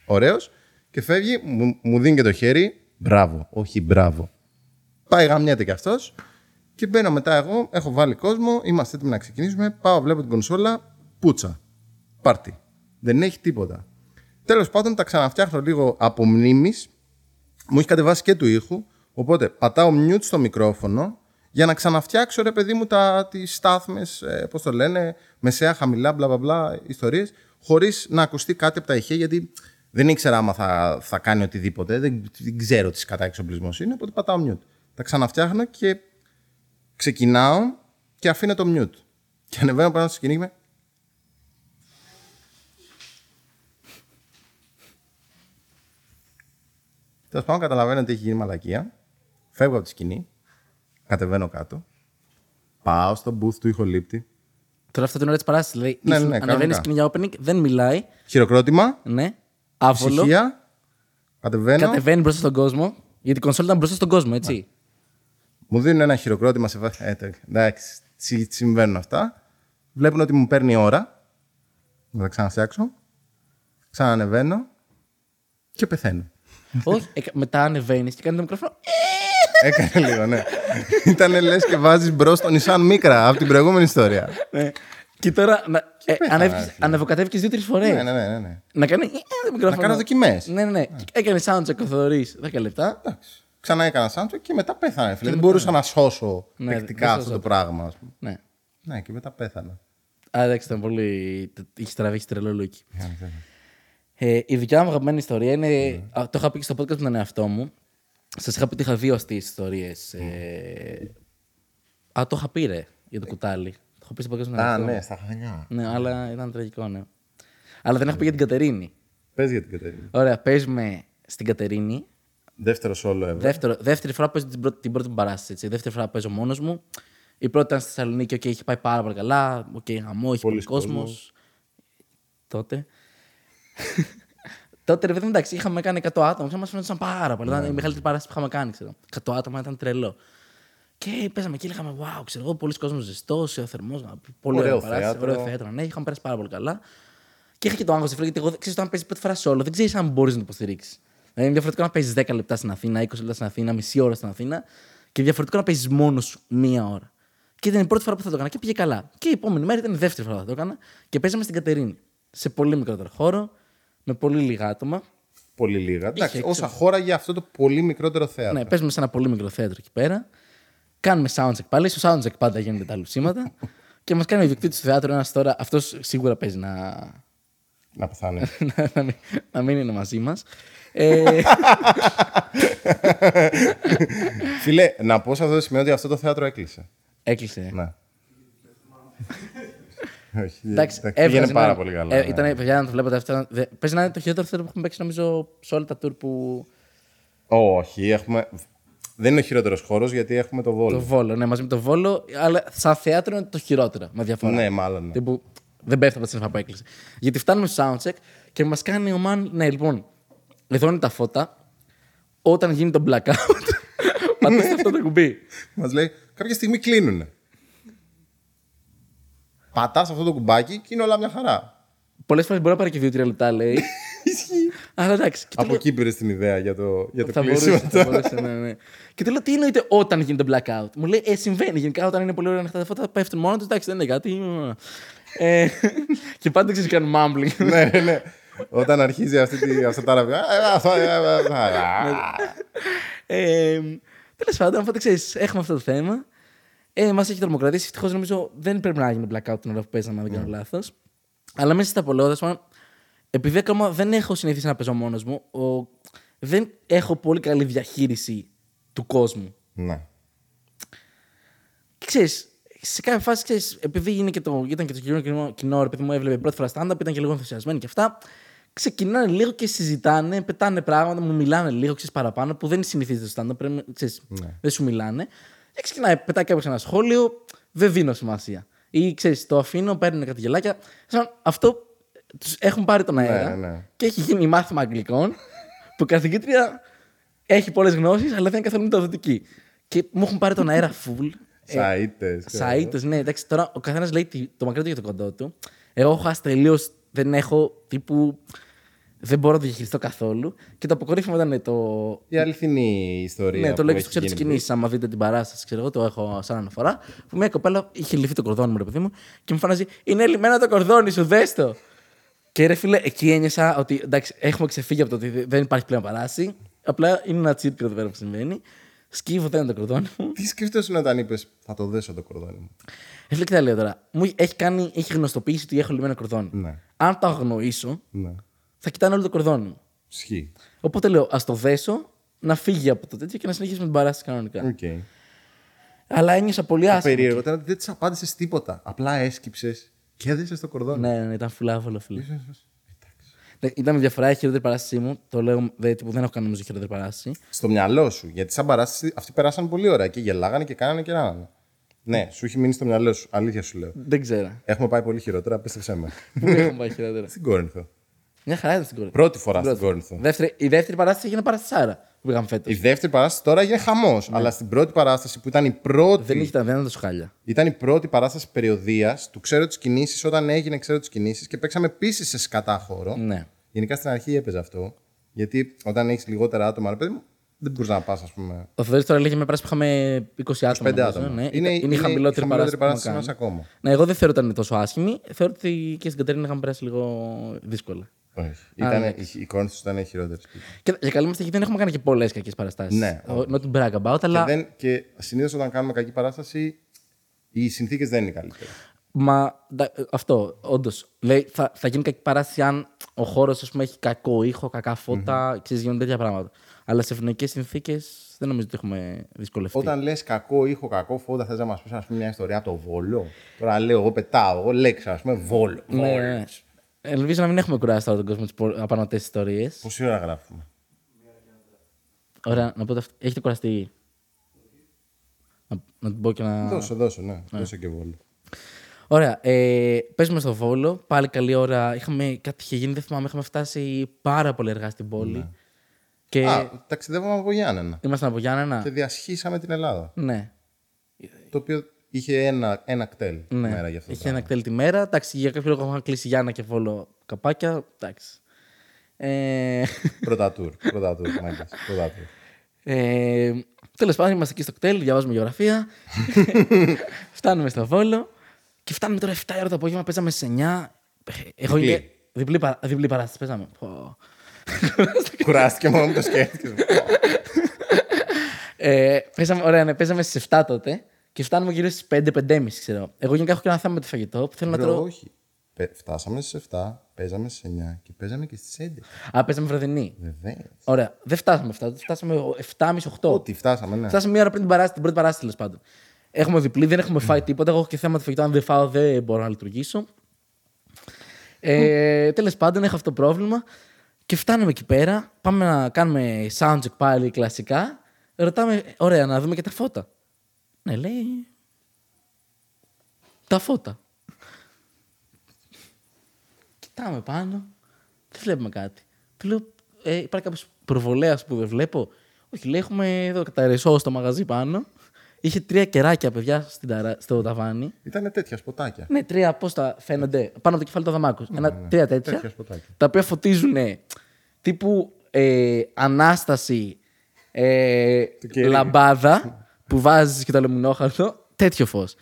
ωραίος, και φεύγει, μου, μου δίνει και το χέρι, μπράβο, όχι μπράβο. Πάει γαμιέται κι αυτός και μπαίνω μετά εγώ, έχω βάλει κόσμο, είμαστε έτοιμοι να ξεκινήσουμε, πάω, βλέπω την κονσόλα, πουτσα, πάρτι. Δεν έχει τίποτα. Τέλος πάντων τα ξαναφτιάχνω λίγο από μνήμης, μου έχει κατεβάσει και του ήχου, οπότε πατάω mute στο μικρόφωνο για να ξαναφτιάξω ρε παιδί μου τα, τις στάθμες, ε, πώς το λένε, μεσαία, χαμηλά, μπλα μπλα μπλα, ιστορίες, χωρίς να ακουστεί κάτι από τα ηχεία, γιατί δεν ήξερα άμα θα, θα κάνει οτιδήποτε, δεν, δεν ξέρω τι κατά εξοπλισμός είναι, οπότε πατάω mute. Τα ξαναφτιάχνω και ξεκινάω και αφήνω το mute. Και ανεβαίνω πάνω στο σκηνή και Τέλος πάντων, καταλαβαίνω ότι έχει γίνει μαλακία. Φεύγω από τη σκηνή. Κατεβαίνω κάτω. Πάω στο booth του ηχολήπτη. Τώρα αυτό την ώρα της παράστασης. Δηλαδή, Ναι, ήσουν- ναι, ανεβαίνεις κανονικά. σκηνή για opening, δεν μιλάει. Χειροκρότημα. Ναι. Άβολο. Ησυχία. Κατεβαίνω. Κατεβαίνει μπροστά στον κόσμο. Γιατί η κονσόλα ήταν μπροστά στον κόσμο, έτσι. Μου δίνουν ένα χειροκρότημα σε βάση. Ε, τε- εντάξει, συ- συμβαίνουν αυτά. Βλέπουν ότι μου παίρνει ώρα. Να τα ξαναφτιάξω. Ξανανεβαίνω. Και πεθαίνω. Όχι, ε, μετά ανεβαίνεις και κάνεις το μικρόφωνο. Έκανε λίγο, ναι. Ήταν λες και βάζεις μπρος τον Ισάν Μίκρα από την προηγούμενη ιστορία. Ναι. Και τώρα να, ε, πέθανα, ανέβηκες- ρε φίλε. ανεβοκατέβηκες δύο-τρεις φορές. ναι, ναι, ναι, ναι, ναι. Να κάνει. ε, το μικρόφωνο. Να κάνω δοκιμές. Ναι, ναι, ναι. Και Έκανε soundcheck ο Θοδωρής 10 λεπτά. Εντάξει. Ξανά έκανα soundcheck και μετά πέθανα. Φίλε. Δεν μπορούσα να σώσω Ναι, παικτικά δεν αυτό το σώζεται. πράγμα. Ας πούμε. Ναι. Ναι, και μετά πέθανα. Α, εντάξει, ήταν πολύ. Είχε τραβήξει τρελό λούκι. Ε, η δικιά μου αγαπημένη ιστορία είναι. α, το είχα πει και στο podcast με τον εαυτό μου. Σας είχα πει ότι είχα δύο αστείες ιστορίες. Ε, α, το είχα πει ρε για το κουτάλι. Το είχα πει στο podcast με τον Α, εαυτό μου. ναι, στα χανιά. Ναι, αλλά ήταν τραγικό, ναι. Αλλά δεν έχω πει για την Κατερίνη. Πες για την Κατερίνη. Ωραία, παίζουμε στην Κατερίνη. Δεύτερο solo ever. Δεύτερο, δεύτερη φορά παίζω την πρώτη, την πρώτη μου παράσταση. Έτσι. Δεύτερη φορά παίζω μόνος μου. Η πρώτη ήταν στη Θεσσαλονίκη, οκ, είχε πάει πάρα πολύ καλά. Οκ, χαμό, είχε πολύ Πολύς κόσμο. κόσμος. Τότε. Τότε, ρε παιδί μου, εντάξει, είχαμε κάνει 100 άτομα και μας φαίνονταν πάρα πολύ. Ήταν η μεγαλύτερη παράσταση που είχαμε κάνει, ξέρω. 100 άτομα ήταν τρελό. Και παίζαμε και λέγαμε, wow, ξέρω εγώ, πολύς κόσμος ζεστός, θερμός. Πολύ Ωραίο ωραίο παράσταση. θέατρο. Ωραίο θέατρο. Ναι, είχαμε περάσει πάρα πολύ καλά. Και είχα και το άγχος φίλε, γιατί εγώ δεν ξέρω όταν παίζεις πρώτη φορά solo, δεν ξέρεις αν μπορείς να το υποστηρίξεις. Δηλαδή, είναι διαφορετικό να παίζεις 10 λεπτά στην Αθήνα, 20 λεπτά στην Αθήνα, μισή ώρα στην Αθήνα και διαφορετικό να παίζεις μόνος σου μία ώρα. Και ήταν η πρώτη φορά που θα το έκανα και πήγε καλά. Και η επόμενη μέρα ήταν η δεύτερη φορά που θα το έκανα και παίζαμε στην Κατερίνη. Σε πολύ μικρότερο χώρο, με πολύ λίγα άτομα. Πολύ λίγα. Εντάξει, Είχε, όσα χώρα για αυτό το πολύ μικρότερο θέατρο. Ναι, παίζουμε σε ένα πολύ μικρό θέατρο εκεί πέρα. Κάνουμε soundcheck πάλι. Στο soundcheck πάντα γίνονται τα λουσίματα. και μας κάνει ο ιδιοκτήτης του θεάτρου ένας τώρα. Αυτός σίγουρα παίζει να, Να πεθάνει. να, να, μην, να μην είναι μαζί μας. Ε, Φίλε, να πω σε αυτό το σημείο ότι αυτό το θέατρο έκλεισε. έκλεισε. Ναι. Όχι, Εντάξει, εντάξει, πήγαινε έβγαζε πάρα ένα- πολύ καλά. Ε, ναι. ήταν, παιδιά, να το βλέπετε αυτό. δε- Παίζει να είναι το χειρότερο θέατρο που έχουμε παίξει νομίζω σε όλα τα tour που. Όχι, έχουμε... δεν είναι ο χειρότερος χώρος γιατί έχουμε το Το βόλο. Βόλο, ναι, μαζί με το Βόλο. Αλλά σαν θέατρο είναι το χειρότερο. Με διαφορά. Ναι, μάλλον. Ναι. Τύπου, δεν πέφτει από τη στιγμή που έκλεισε. Γιατί φτάνουμε στο soundcheck και μας κάνει ο man. Ναι, λοιπόν, εδώ είναι τα φώτα. Όταν γίνει το blackout, πατήστε αυτό το κουμπί. Μας λέει κάποια στιγμή κλείνουνε. Πατάς αυτό το κουμπάκι και είναι όλα μια χαρά. Πολλές φορές μπορεί να πάρει και δύο-τρία λεπτά, λέει. Ισχύει. Αλλά εντάξει. Και του Από λέω- εκεί πήρες την ιδέα για το, για το θα κλείσιμο. μπορούσε, θα μπορούσε, ναι, ναι. Και του λέω, τι εννοείται όταν γίνει το blackout; Μου λέει, ε, συμβαίνει. Γενικά όταν είναι πολύ ωραία ανοιχτά τα φώτα, πέφτουν μόνο τους. Εντάξει, δεν είναι κάτι. Ε, και πάντα ξέρεις κάνουν mumbling. ναι, ναι, ναι. Όταν αρχίζει αυτή τη, αυτά τα ραβιά. ε, αυτό, ε, ε, ε, ε, Ε, Τέλος πάντων, οπότε ξέρεις, έχουμε αυτό το θέμα. Ε, Μας έχει τρομοκρατήσει. Ευτυχώς νομίζω δεν πρέπει να γίνει blackout την ώρα που παίζαμε, αν δεν κάνω λάθος. Αλλά μέσα στα πολλά, τέλος πάντων, επειδή ακόμα δεν έχω συνηθίσει να παίζω μόνος μου, ο, δεν έχω πολύ καλή διαχείριση του κόσμου. Ναι. Και ξέρεις, σε κάποια φάση, ξέρεις, επειδή είναι και το, ήταν και το κοινό, κοινό, κοινό ρε παιδί μου, έβλεπε πρώτη φορά stand-up, ήταν και λίγο ενθουσιασμένοι και αυτά. Ξεκινάνε λίγο και συζητάνε, πετάνε πράγματα, μου μιλάνε λίγο ξέρεις, παραπάνω, που δεν συνηθίζεται στο stand-up, πρέπει, ξέρεις, δεν σου μιλάνε. Και ξεκινάει, πετάει κάποιο ένα σχόλιο, δεν δίνω σημασία. Ή ξέρεις, το αφήνω, παίρνουν κάτι γελάκια. Σαν αυτό τους έχουν πάρει τον αέρα ναι, ναι. και έχει γίνει μάθημα αγγλικών που η καθηγήτρια έχει πολλές γνώσεις, αλλά δεν είναι καθόλου μεταδοτική. Και μου έχουν πάρει τον αέρα full. Σαΐτες. ξέρω. Σαΐτες, ναι, εντάξει. Τώρα ο καθένας λέει τι- το μακρύ του για το κοντό του. Εγώ έχω χάσει τελείως. Δεν έχω τύπου. Δεν μπορώ να το διαχειριστώ καθόλου. Και το αποκορύφωμα ήταν το. Η αληθινή ιστορία. Ναι, το που λέω και έχει στο ξέρω της γίνει. κινήσει. Άμα δείτε την παράσταση, ξέρω εγώ, το έχω σαν αναφορά. Που μια κοπέλα είχε λυθεί το κορδόνι μου, ρε παιδί μου, και μου φάναζε Είναι λυμμένο το κορδόνι σου, δες το. Και ρε φίλε, εκεί ένιωσα ότι εντάξει, έχουμε ξεφύγει από το ότι δεν υπάρχει πλέον παράσταση. Απλά είναι ένα τσίρκο εδώ πέρα που συμβαίνει. Σκύβω, δεν είναι το κορδόνι μου. Τι σκέφτεσαι όταν είπες Θα το δέσω το κορδόνι μου. Ε, φίλε, τι θα λέω τώρα. Μου έχει, κάνει, έχει γνωστοποιήσει ότι έχω λυμένο κορδόνι. Ναι. Αν το αγνοήσω, Ναι. Θα κοιτάνε όλο το κορδόνι μου. Ισχύει. Οπότε λέω, ας το δέσω, να φύγει από το τέτοιο και να συνεχίσουμε την παράσταση κανονικά. Οκ. Αλλά ένιωσα πολύ άσχημα. Περίεργο ήταν ότι δεν της απάντησες τίποτα. Απλά έσκυψες και έδεσες το κορδόνι. Ναι, ναι, ήταν φουλάβολο, φίλε. Εντάξει. Ναι, Ήταν μια διαφορά η χειρότερη παράστασή μου. Το λέω, δε, τύπου, δεν έχω κάνει νομίζω χειρότερη παράσταση. Στο μυαλό σου. Γιατί σαν παράσταση αυτοί περάσαν πολύ ωραία και γελάγανε και κάνανε και ράνανε. Ναι, σου έχει μείνει στο μυαλό σου. Αλήθεια σου λέω. Δεν ξέρω. Έχουμε πάει πολύ χειρότερα, πίστεψέ με. Πού έχω πάει χειρότερα. Στην Κόρινθο. Μια χαρά ήταν στην κόρη. Πρώτη φορά στην Κόρινθο. Δεύτερη, η δεύτερη παράσταση έγινε παραστασάρα που πήγαμε φέτος. Η δεύτερη παράσταση τώρα έγινε χαμός. Αλλά στην πρώτη παράσταση που ήταν η πρώτη. Δεν ήταν, δεν ήταν τόσο χάλια. Ήταν η πρώτη παράσταση περιοδίας του Ξέρω τις κινήσεις όταν έγινε Ξέρω τις κινήσεις και παίξαμε επίση σε σκατά χώρο. Ναι. Γενικά στην αρχή έπαιζε αυτό. Γιατί όταν έχεις λιγότερα άτομα, ρε παιδί μου, δεν μπορείς να πας, ας πούμε. Ο Θοδωρή τώρα λέγε με πράσινη που είχαμε 20 άτομα. 25 νομίζω, άτομα. Ναι. Είναι, είναι, η χαμηλότερη παράσταση. που παράσταση έχουμε μας κάνει. ακόμα. Ναι, εγώ δεν θεωρώ ότι ήταν τόσο άσχημη. Θεωρώ ότι και στην Κατερίνα είχαμε περάσει λίγο δύσκολα. Όχι. Ήταν, η, η Κόρινθο ήταν χειρότερη. Και για καλή μα τύχη δεν έχουμε κάνει και πολλές κακές παραστάσεις. Ναι, Not to brag about, αλλά. Και, δεν- και συνήθως όταν κάνουμε κακή παράσταση, οι συνθήκες δεν είναι καλύτερες. Μα ντα- αυτό, όντως. Λέει, θα, θα γίνει κακή παράσταση αν ο χώρος έχει κακό ήχο, κακά φώτα, ξέρεις, γίνονται τέτοια πράγματα. Αλλά σε ευνοϊκέ συνθήκες δεν νομίζω ότι έχουμε δυσκολευτεί. Όταν λες κακό ήχο, κακό φόντα, θες να μας πεις μια ιστορία από το βόλο. Τώρα λέω, εγώ πετάω, εγώ λέξα, ας πούμε, βόλο. Ναι, ναι. Ελπίζω να μην έχουμε κουράσει τώρα τον κόσμο τις απανοτές ιστορίες. Πόση ώρα γράφουμε; Ωραία, να πω το αυτό. Έχετε κουραστεί. Να, να την πω και να. Δώσε, δώσε, ναι. Δώσε και βόλο. Ωραία. Ε, παίζουμε στο Βόλο. Πάλι καλή ώρα. Είχαμε, κάτι είχε γίνει, δεν θυμάμαι. Είχαμε φτάσει πάρα πολύ αργά στην πόλη. Και Α, ταξιδεύαμε από Γιάννενα. ήμασταν από Γιάννενα. Και διασχίσαμε την Ελλάδα. Ναι. Το οποίο είχε ένα, ένα κτέλ ναι. μέρα για αυτό. το Είχε πράγμα. ένα κτέλ τη μέρα. Εντάξει, για κάποιο λόγο είχαμε κλείσει Γιάννα και Βόλο καπάκια. Εντάξει. Ε, Πρώτα τουρ. Πρώτα τουρ, μάγκες. Πρώτα τουρ. ε, Τέλος πάντων, είμαστε εκεί στο κτέλ, διαβάζουμε γεωγραφία. φτάνουμε στο Βόλο. Και φτάνουμε τώρα 7 ώρα το απόγευμα, παίζαμε σε 9. Εγώ Διπλή. είμαι. Διπλή, παρά, διπλή παράσταση παίζαμε. Πω. Κουράστηκε μόνο μου το σκέφτηκες. Ε, παίζαμε, ωραία, ναι, παίζαμε στι 7 τότε και φτάνουμε γύρω στις 5-5.30 ξέρω. Εγώ γενικά έχω και ένα θέμα με το φαγητό που θέλω να Μπρο, τρώω. όχι. Πε- Φτάσαμε στις 7, παίζαμε στι 9 και παίζαμε και στις 11. Α, παίζαμε βραδινή. Βεβαίως. Ωραία. Δεν φτάσαμε 7, φτάσαμε 7.30-8. Ό,τι φτάσαμε, ναι. Φτάσαμε μία ώρα πριν την, παράσταση, την πρώτη παράσταση τέλος πάντων. Έχουμε διπλή, δεν έχουμε φάει τίποτα. Εγώ έχω και θέμα το φαγητό. Αν δεν φάω, δεν μπορώ να λειτουργήσω. Ε, Τέλος πάντων, έχω αυτό το πρόβλημα. Και φτάνουμε εκεί πέρα. Πάμε να κάνουμε soundcheck πάλι κλασικά. Ρωτάμε, ωραία, να δούμε και τα φώτα. Ναι, λέει. Τα φώτα. Κοιτάμε πάνω. Δεν βλέπουμε κάτι. Του λέω, ε, υπάρχει κάποιος προβολέας που δεν βλέπω; Όχι, λέει, έχουμε εδώ καταρρεσό στο μαγαζί πάνω. Είχε τρία κεράκια, παιδιά, στην ταρα... στο ταβάνι. Ήταν τέτοια σποτάκια. Ναι, τρία πώς τα φαίνονται πάνω από το κεφάλι του Αδαμάκου. Ένα, τρία τέτοια. Τέτοια σποτάκια. Τα οποία φωτίζουν τύπου ε, ανάσταση ε, κερί. λαμπάδα που βάζεις και το αλουμινόχαρτο. Τέτοιο φως.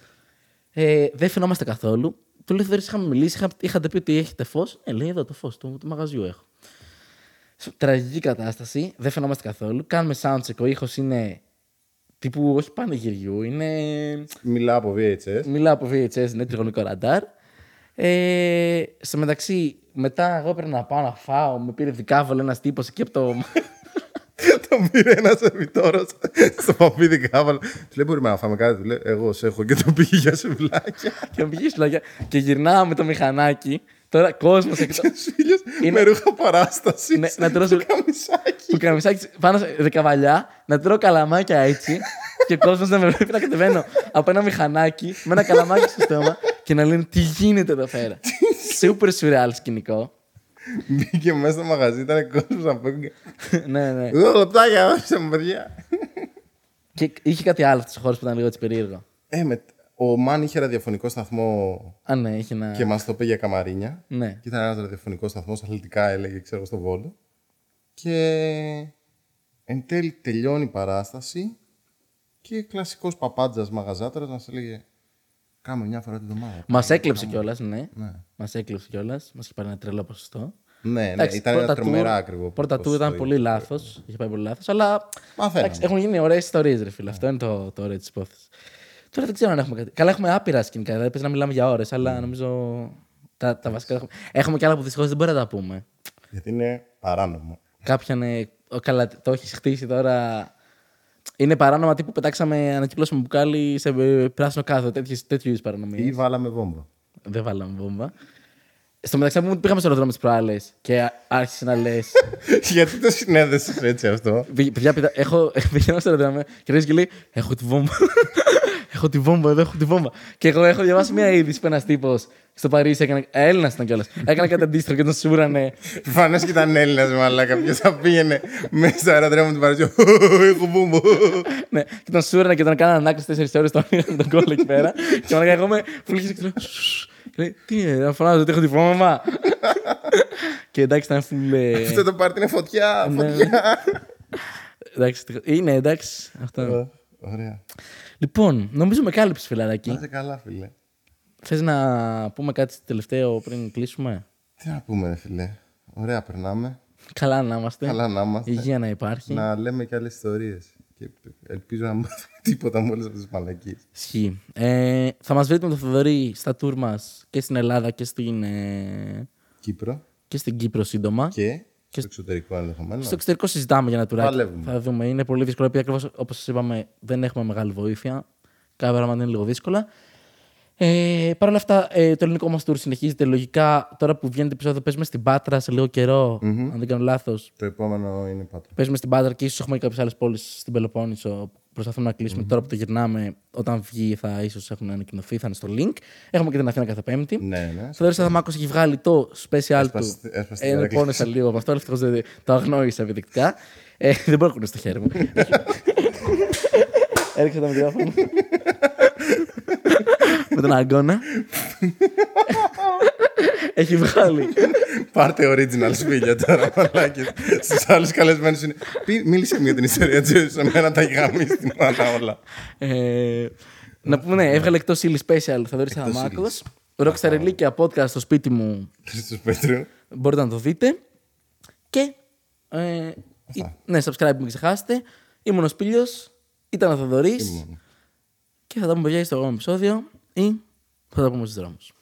Ε, δεν φαινόμαστε καθόλου. Του λέει: Δεν είχαμε μιλήσει, είχα, είχατε πει ότι έχετε φως. Ε, λέει: Εδώ το φως του, του μαγαζιού έχω. Τραγική κατάσταση. Δεν φαινόμαστε καθόλου. Κάνουμε soundcheck. Ο ήχος είναι τύπου όχι πανηγυριού. Είναι Μιλάω από VHS. Μιλάω από VHS, ναι, τριγωνικό ραντάρ. Ε, στο μεταξύ, μετά εγώ έπρεπε να πάω να φάω. Με πήρε δικάβολο ένας τύπος εκεί από το. Τον πήρε ένας σερβιτόρο στο παπίδι κάβαλο. Του λέει: Μπορούμε να φάμε κάτι. Του λέει: Εγώ σε έχω και τον πήγε για σουβλάκια. και με πήγε σουλάκια. Και γυρνάω με το μηχανάκι. Τώρα κόσμος εκτό. Φίλιο με ρούχα παράστασης. Ναι, να τρώω σου- Καμισάκι. που καμισάκι πάνω σε δεκαβαλιά, να τρώω καλαμάκια έτσι. και ο κόσμος να με βλέπει να κατεβαίνω από ένα μηχανάκι με ένα καλαμάκι στο στόμα και να λένε τι γίνεται εδώ πέρα; Σούπερ σουρεάλ σκηνικό. Μπήκε μέσα στο μαγαζί, ήταν κόσμος να πει. ναι, ναι. Εδώ λεπτάκια, άφησε μου, παιδιά. Και είχε κάτι άλλο αυτό ο χώρο που ήταν λίγο έτσι περίεργο. Ε, με... Ο Μαν είχε ραδιοφωνικό σταθμό Α, ναι, έχει ένα. και μας το είπε για καμαρίνια. Ναι. Και ήταν ένας ραδιοφωνικός σταθμός, αθλητικά έλεγε, ξέρω, στο Βόλο. Και εν τέλει τελειώνει η παράσταση και κλασικός παπάντζας μαγαζάτορας μα έλεγε Κάμε μια φορά την εβδομάδα. Μας έκλεψε κιόλας, ναι. Ναι. Μας έκλεψε κιόλας. Μας είχε πάρει ένα τρελό ποσοστό. Ναι, ναι, Εντάξει, ήταν ένα πρώτα τρομερά tour- ακριβό. Πρώτα του ποσοστό, ήταν πολύ λάθος. Είχε πάει πολύ λάθος. Αλλά Μαθαίναμε. εντάξει, έχουν γίνει ωραίες ιστορίες, ρε φίλε. Αυτό είναι το, το ωραίο της υπόθεσης. Τώρα δεν ξέρω αν έχουμε κάτι. Καλά, έχουμε άπειρα σκηνικά. Δηλαδή, παίζει να μιλάμε για ώρες, αλλά νομίζω τα, τα βασικά. Έχουμε. έχουμε κι άλλα που δυστυχώς δεν μπορούμε να τα πούμε. Γιατί είναι παράνομο. Κάποια είναι. ο, Καλά, το έχεις χτίσει τώρα. Είναι παράνομα τύπου πετάξαμε, ανακύκλωσαμε μπουκάλι σε ε, πράσινο κάθο. Τέτοιες- Τέτοιου είδους παρανομίες. Ή βάλαμε βόμβα. Δεν βάλαμε βόμβα. Στο μεταξύ, που πήγαμε στο αεροδρόμιο τι προάλλες και άρχισε να λε. Γιατί το συνέδεσαι έτσι αυτό; Παιδιά, παιδιά, έχω, πηγαίνω στο αεροδρόμιο και ρίχνει και λέει: Έχω τη βόμβα. Έχω τη βόμβα, εδώ έχω τη βόμβα. Και εγώ έχω διαβάσει μια είδηση που ένας τύπος στο Παρίσι έκανε. Έλληνας ήταν κιόλας. Έκανε κάτι αντίστοιχο και τον σούρανε. Προφανώς και ήταν Έλληνας μαλάκα. Ποιος θα πήγαινε μέσα στο αεροδρόμιο του Παρισιού. Έχω βόμβα. ναι, και τον σούρανε και τον κάνανε ανάκριση 4 ώρες. Τον είχαν τον κόλλο εκεί πέρα. και μαλάκα εγώ με φουλή και λέω. «Σσσσ». Και λέει: Τι είναι, να φωνάζω ότι έχω τη βόμβα. και εντάξει, ήταν φουλ. Αυτό το πάρτι είναι φωτιά. Ναι. Φωτιά. εντάξει, είναι εντάξει. Αυτό. Ωραία. Λοιπόν, νομίζω με κάλυψε Να φιλαράκι. είσαι καλά, φίλε. Θες να πούμε κάτι τελευταίο πριν κλείσουμε; Τι να πούμε, ρε φίλε. Ωραία, περνάμε. Καλά να είμαστε. Καλά να είμαστε. Υγεία να υπάρχει. Να λέμε και άλλες ιστορίες. Και ελπίζω να μάθουμε τίποτα με όλε αυτέ τις μαλακίες. Ισχύει. Ε, θα μας βρείτε με τον Θοδωρή στα tour μας και στην Ελλάδα και στην, ε, Κύπρο και στην Κύπρο σύντομα. και, στο εξωτερικό ενδεχομένως. Στο εξωτερικό συζητάμε για ένα τουράκι. Παλεύουμε. Θα δούμε. Είναι πολύ δύσκολο επειδή ακριβώς όπως σας είπαμε δεν έχουμε μεγάλη βοήθεια. Κάποια πράγματα είναι λίγο δύσκολα. Ε, Παρ' όλα αυτά, ε, το ελληνικό μας tour συνεχίζεται λογικά. Τώρα που βγαίνει το επεισόδιο, παίζουμε στην Πάτρα σε λίγο καιρό, αν δεν κάνω λάθος. Το επόμενο είναι πάτρα. Παίζουμε στην Πάτρα και ίσως έχουμε κάποιες άλλες πόλεις στην Πελοπόννησο που προσπαθούμε να κλεισουμε Τώρα που το γυρνάμε, όταν βγει, θα ίσως έχουν ανακοινωθεί, θα είναι στο link. Έχουμε και την Αθήνα κάθε Πέμπτη. Ναι, ναι. Ο Θοδωρή Αδαμάκο έχει βγάλει το special του. Έσπασε- έσπασε την Ε, Ηρακλή. πόνεσα λίγο από αυτό, αλλά ευτυχώς δεν το αγνόησα επιδεικτικά. Ε, δεν μπορώ να κουνήσω στο χέρι μου. Έριξα το μικρόφωνο. Με τον αγκώνα. έχει βγάλει. Πάρτε original σπήλια τώρα, μαλάκες. Στους άλλους καλεσμένους είναι... «Πή- Μίλησε μου για την ιστορία της σε μένα τα έχει γαμίσει την μάνα όλα. Ε, να πούμε, ναι, έβγαλε εκτός ύλη special ο Θοδωρή Αδαμάκο. Rockstar Ελίκια podcast στο σπίτι μου. Χριστός Πέτρου. Μπορείτε να το δείτε. Και. Ε, ή- ναι, subscribe μην ξεχάσετε. Ήμουν ο Σπίλιος, ήταν ο Θοδωρής. Και θα τα πούμε παιδιά στο επόμενο επεισόδιο ή θα τα πούμε στους δρόμους.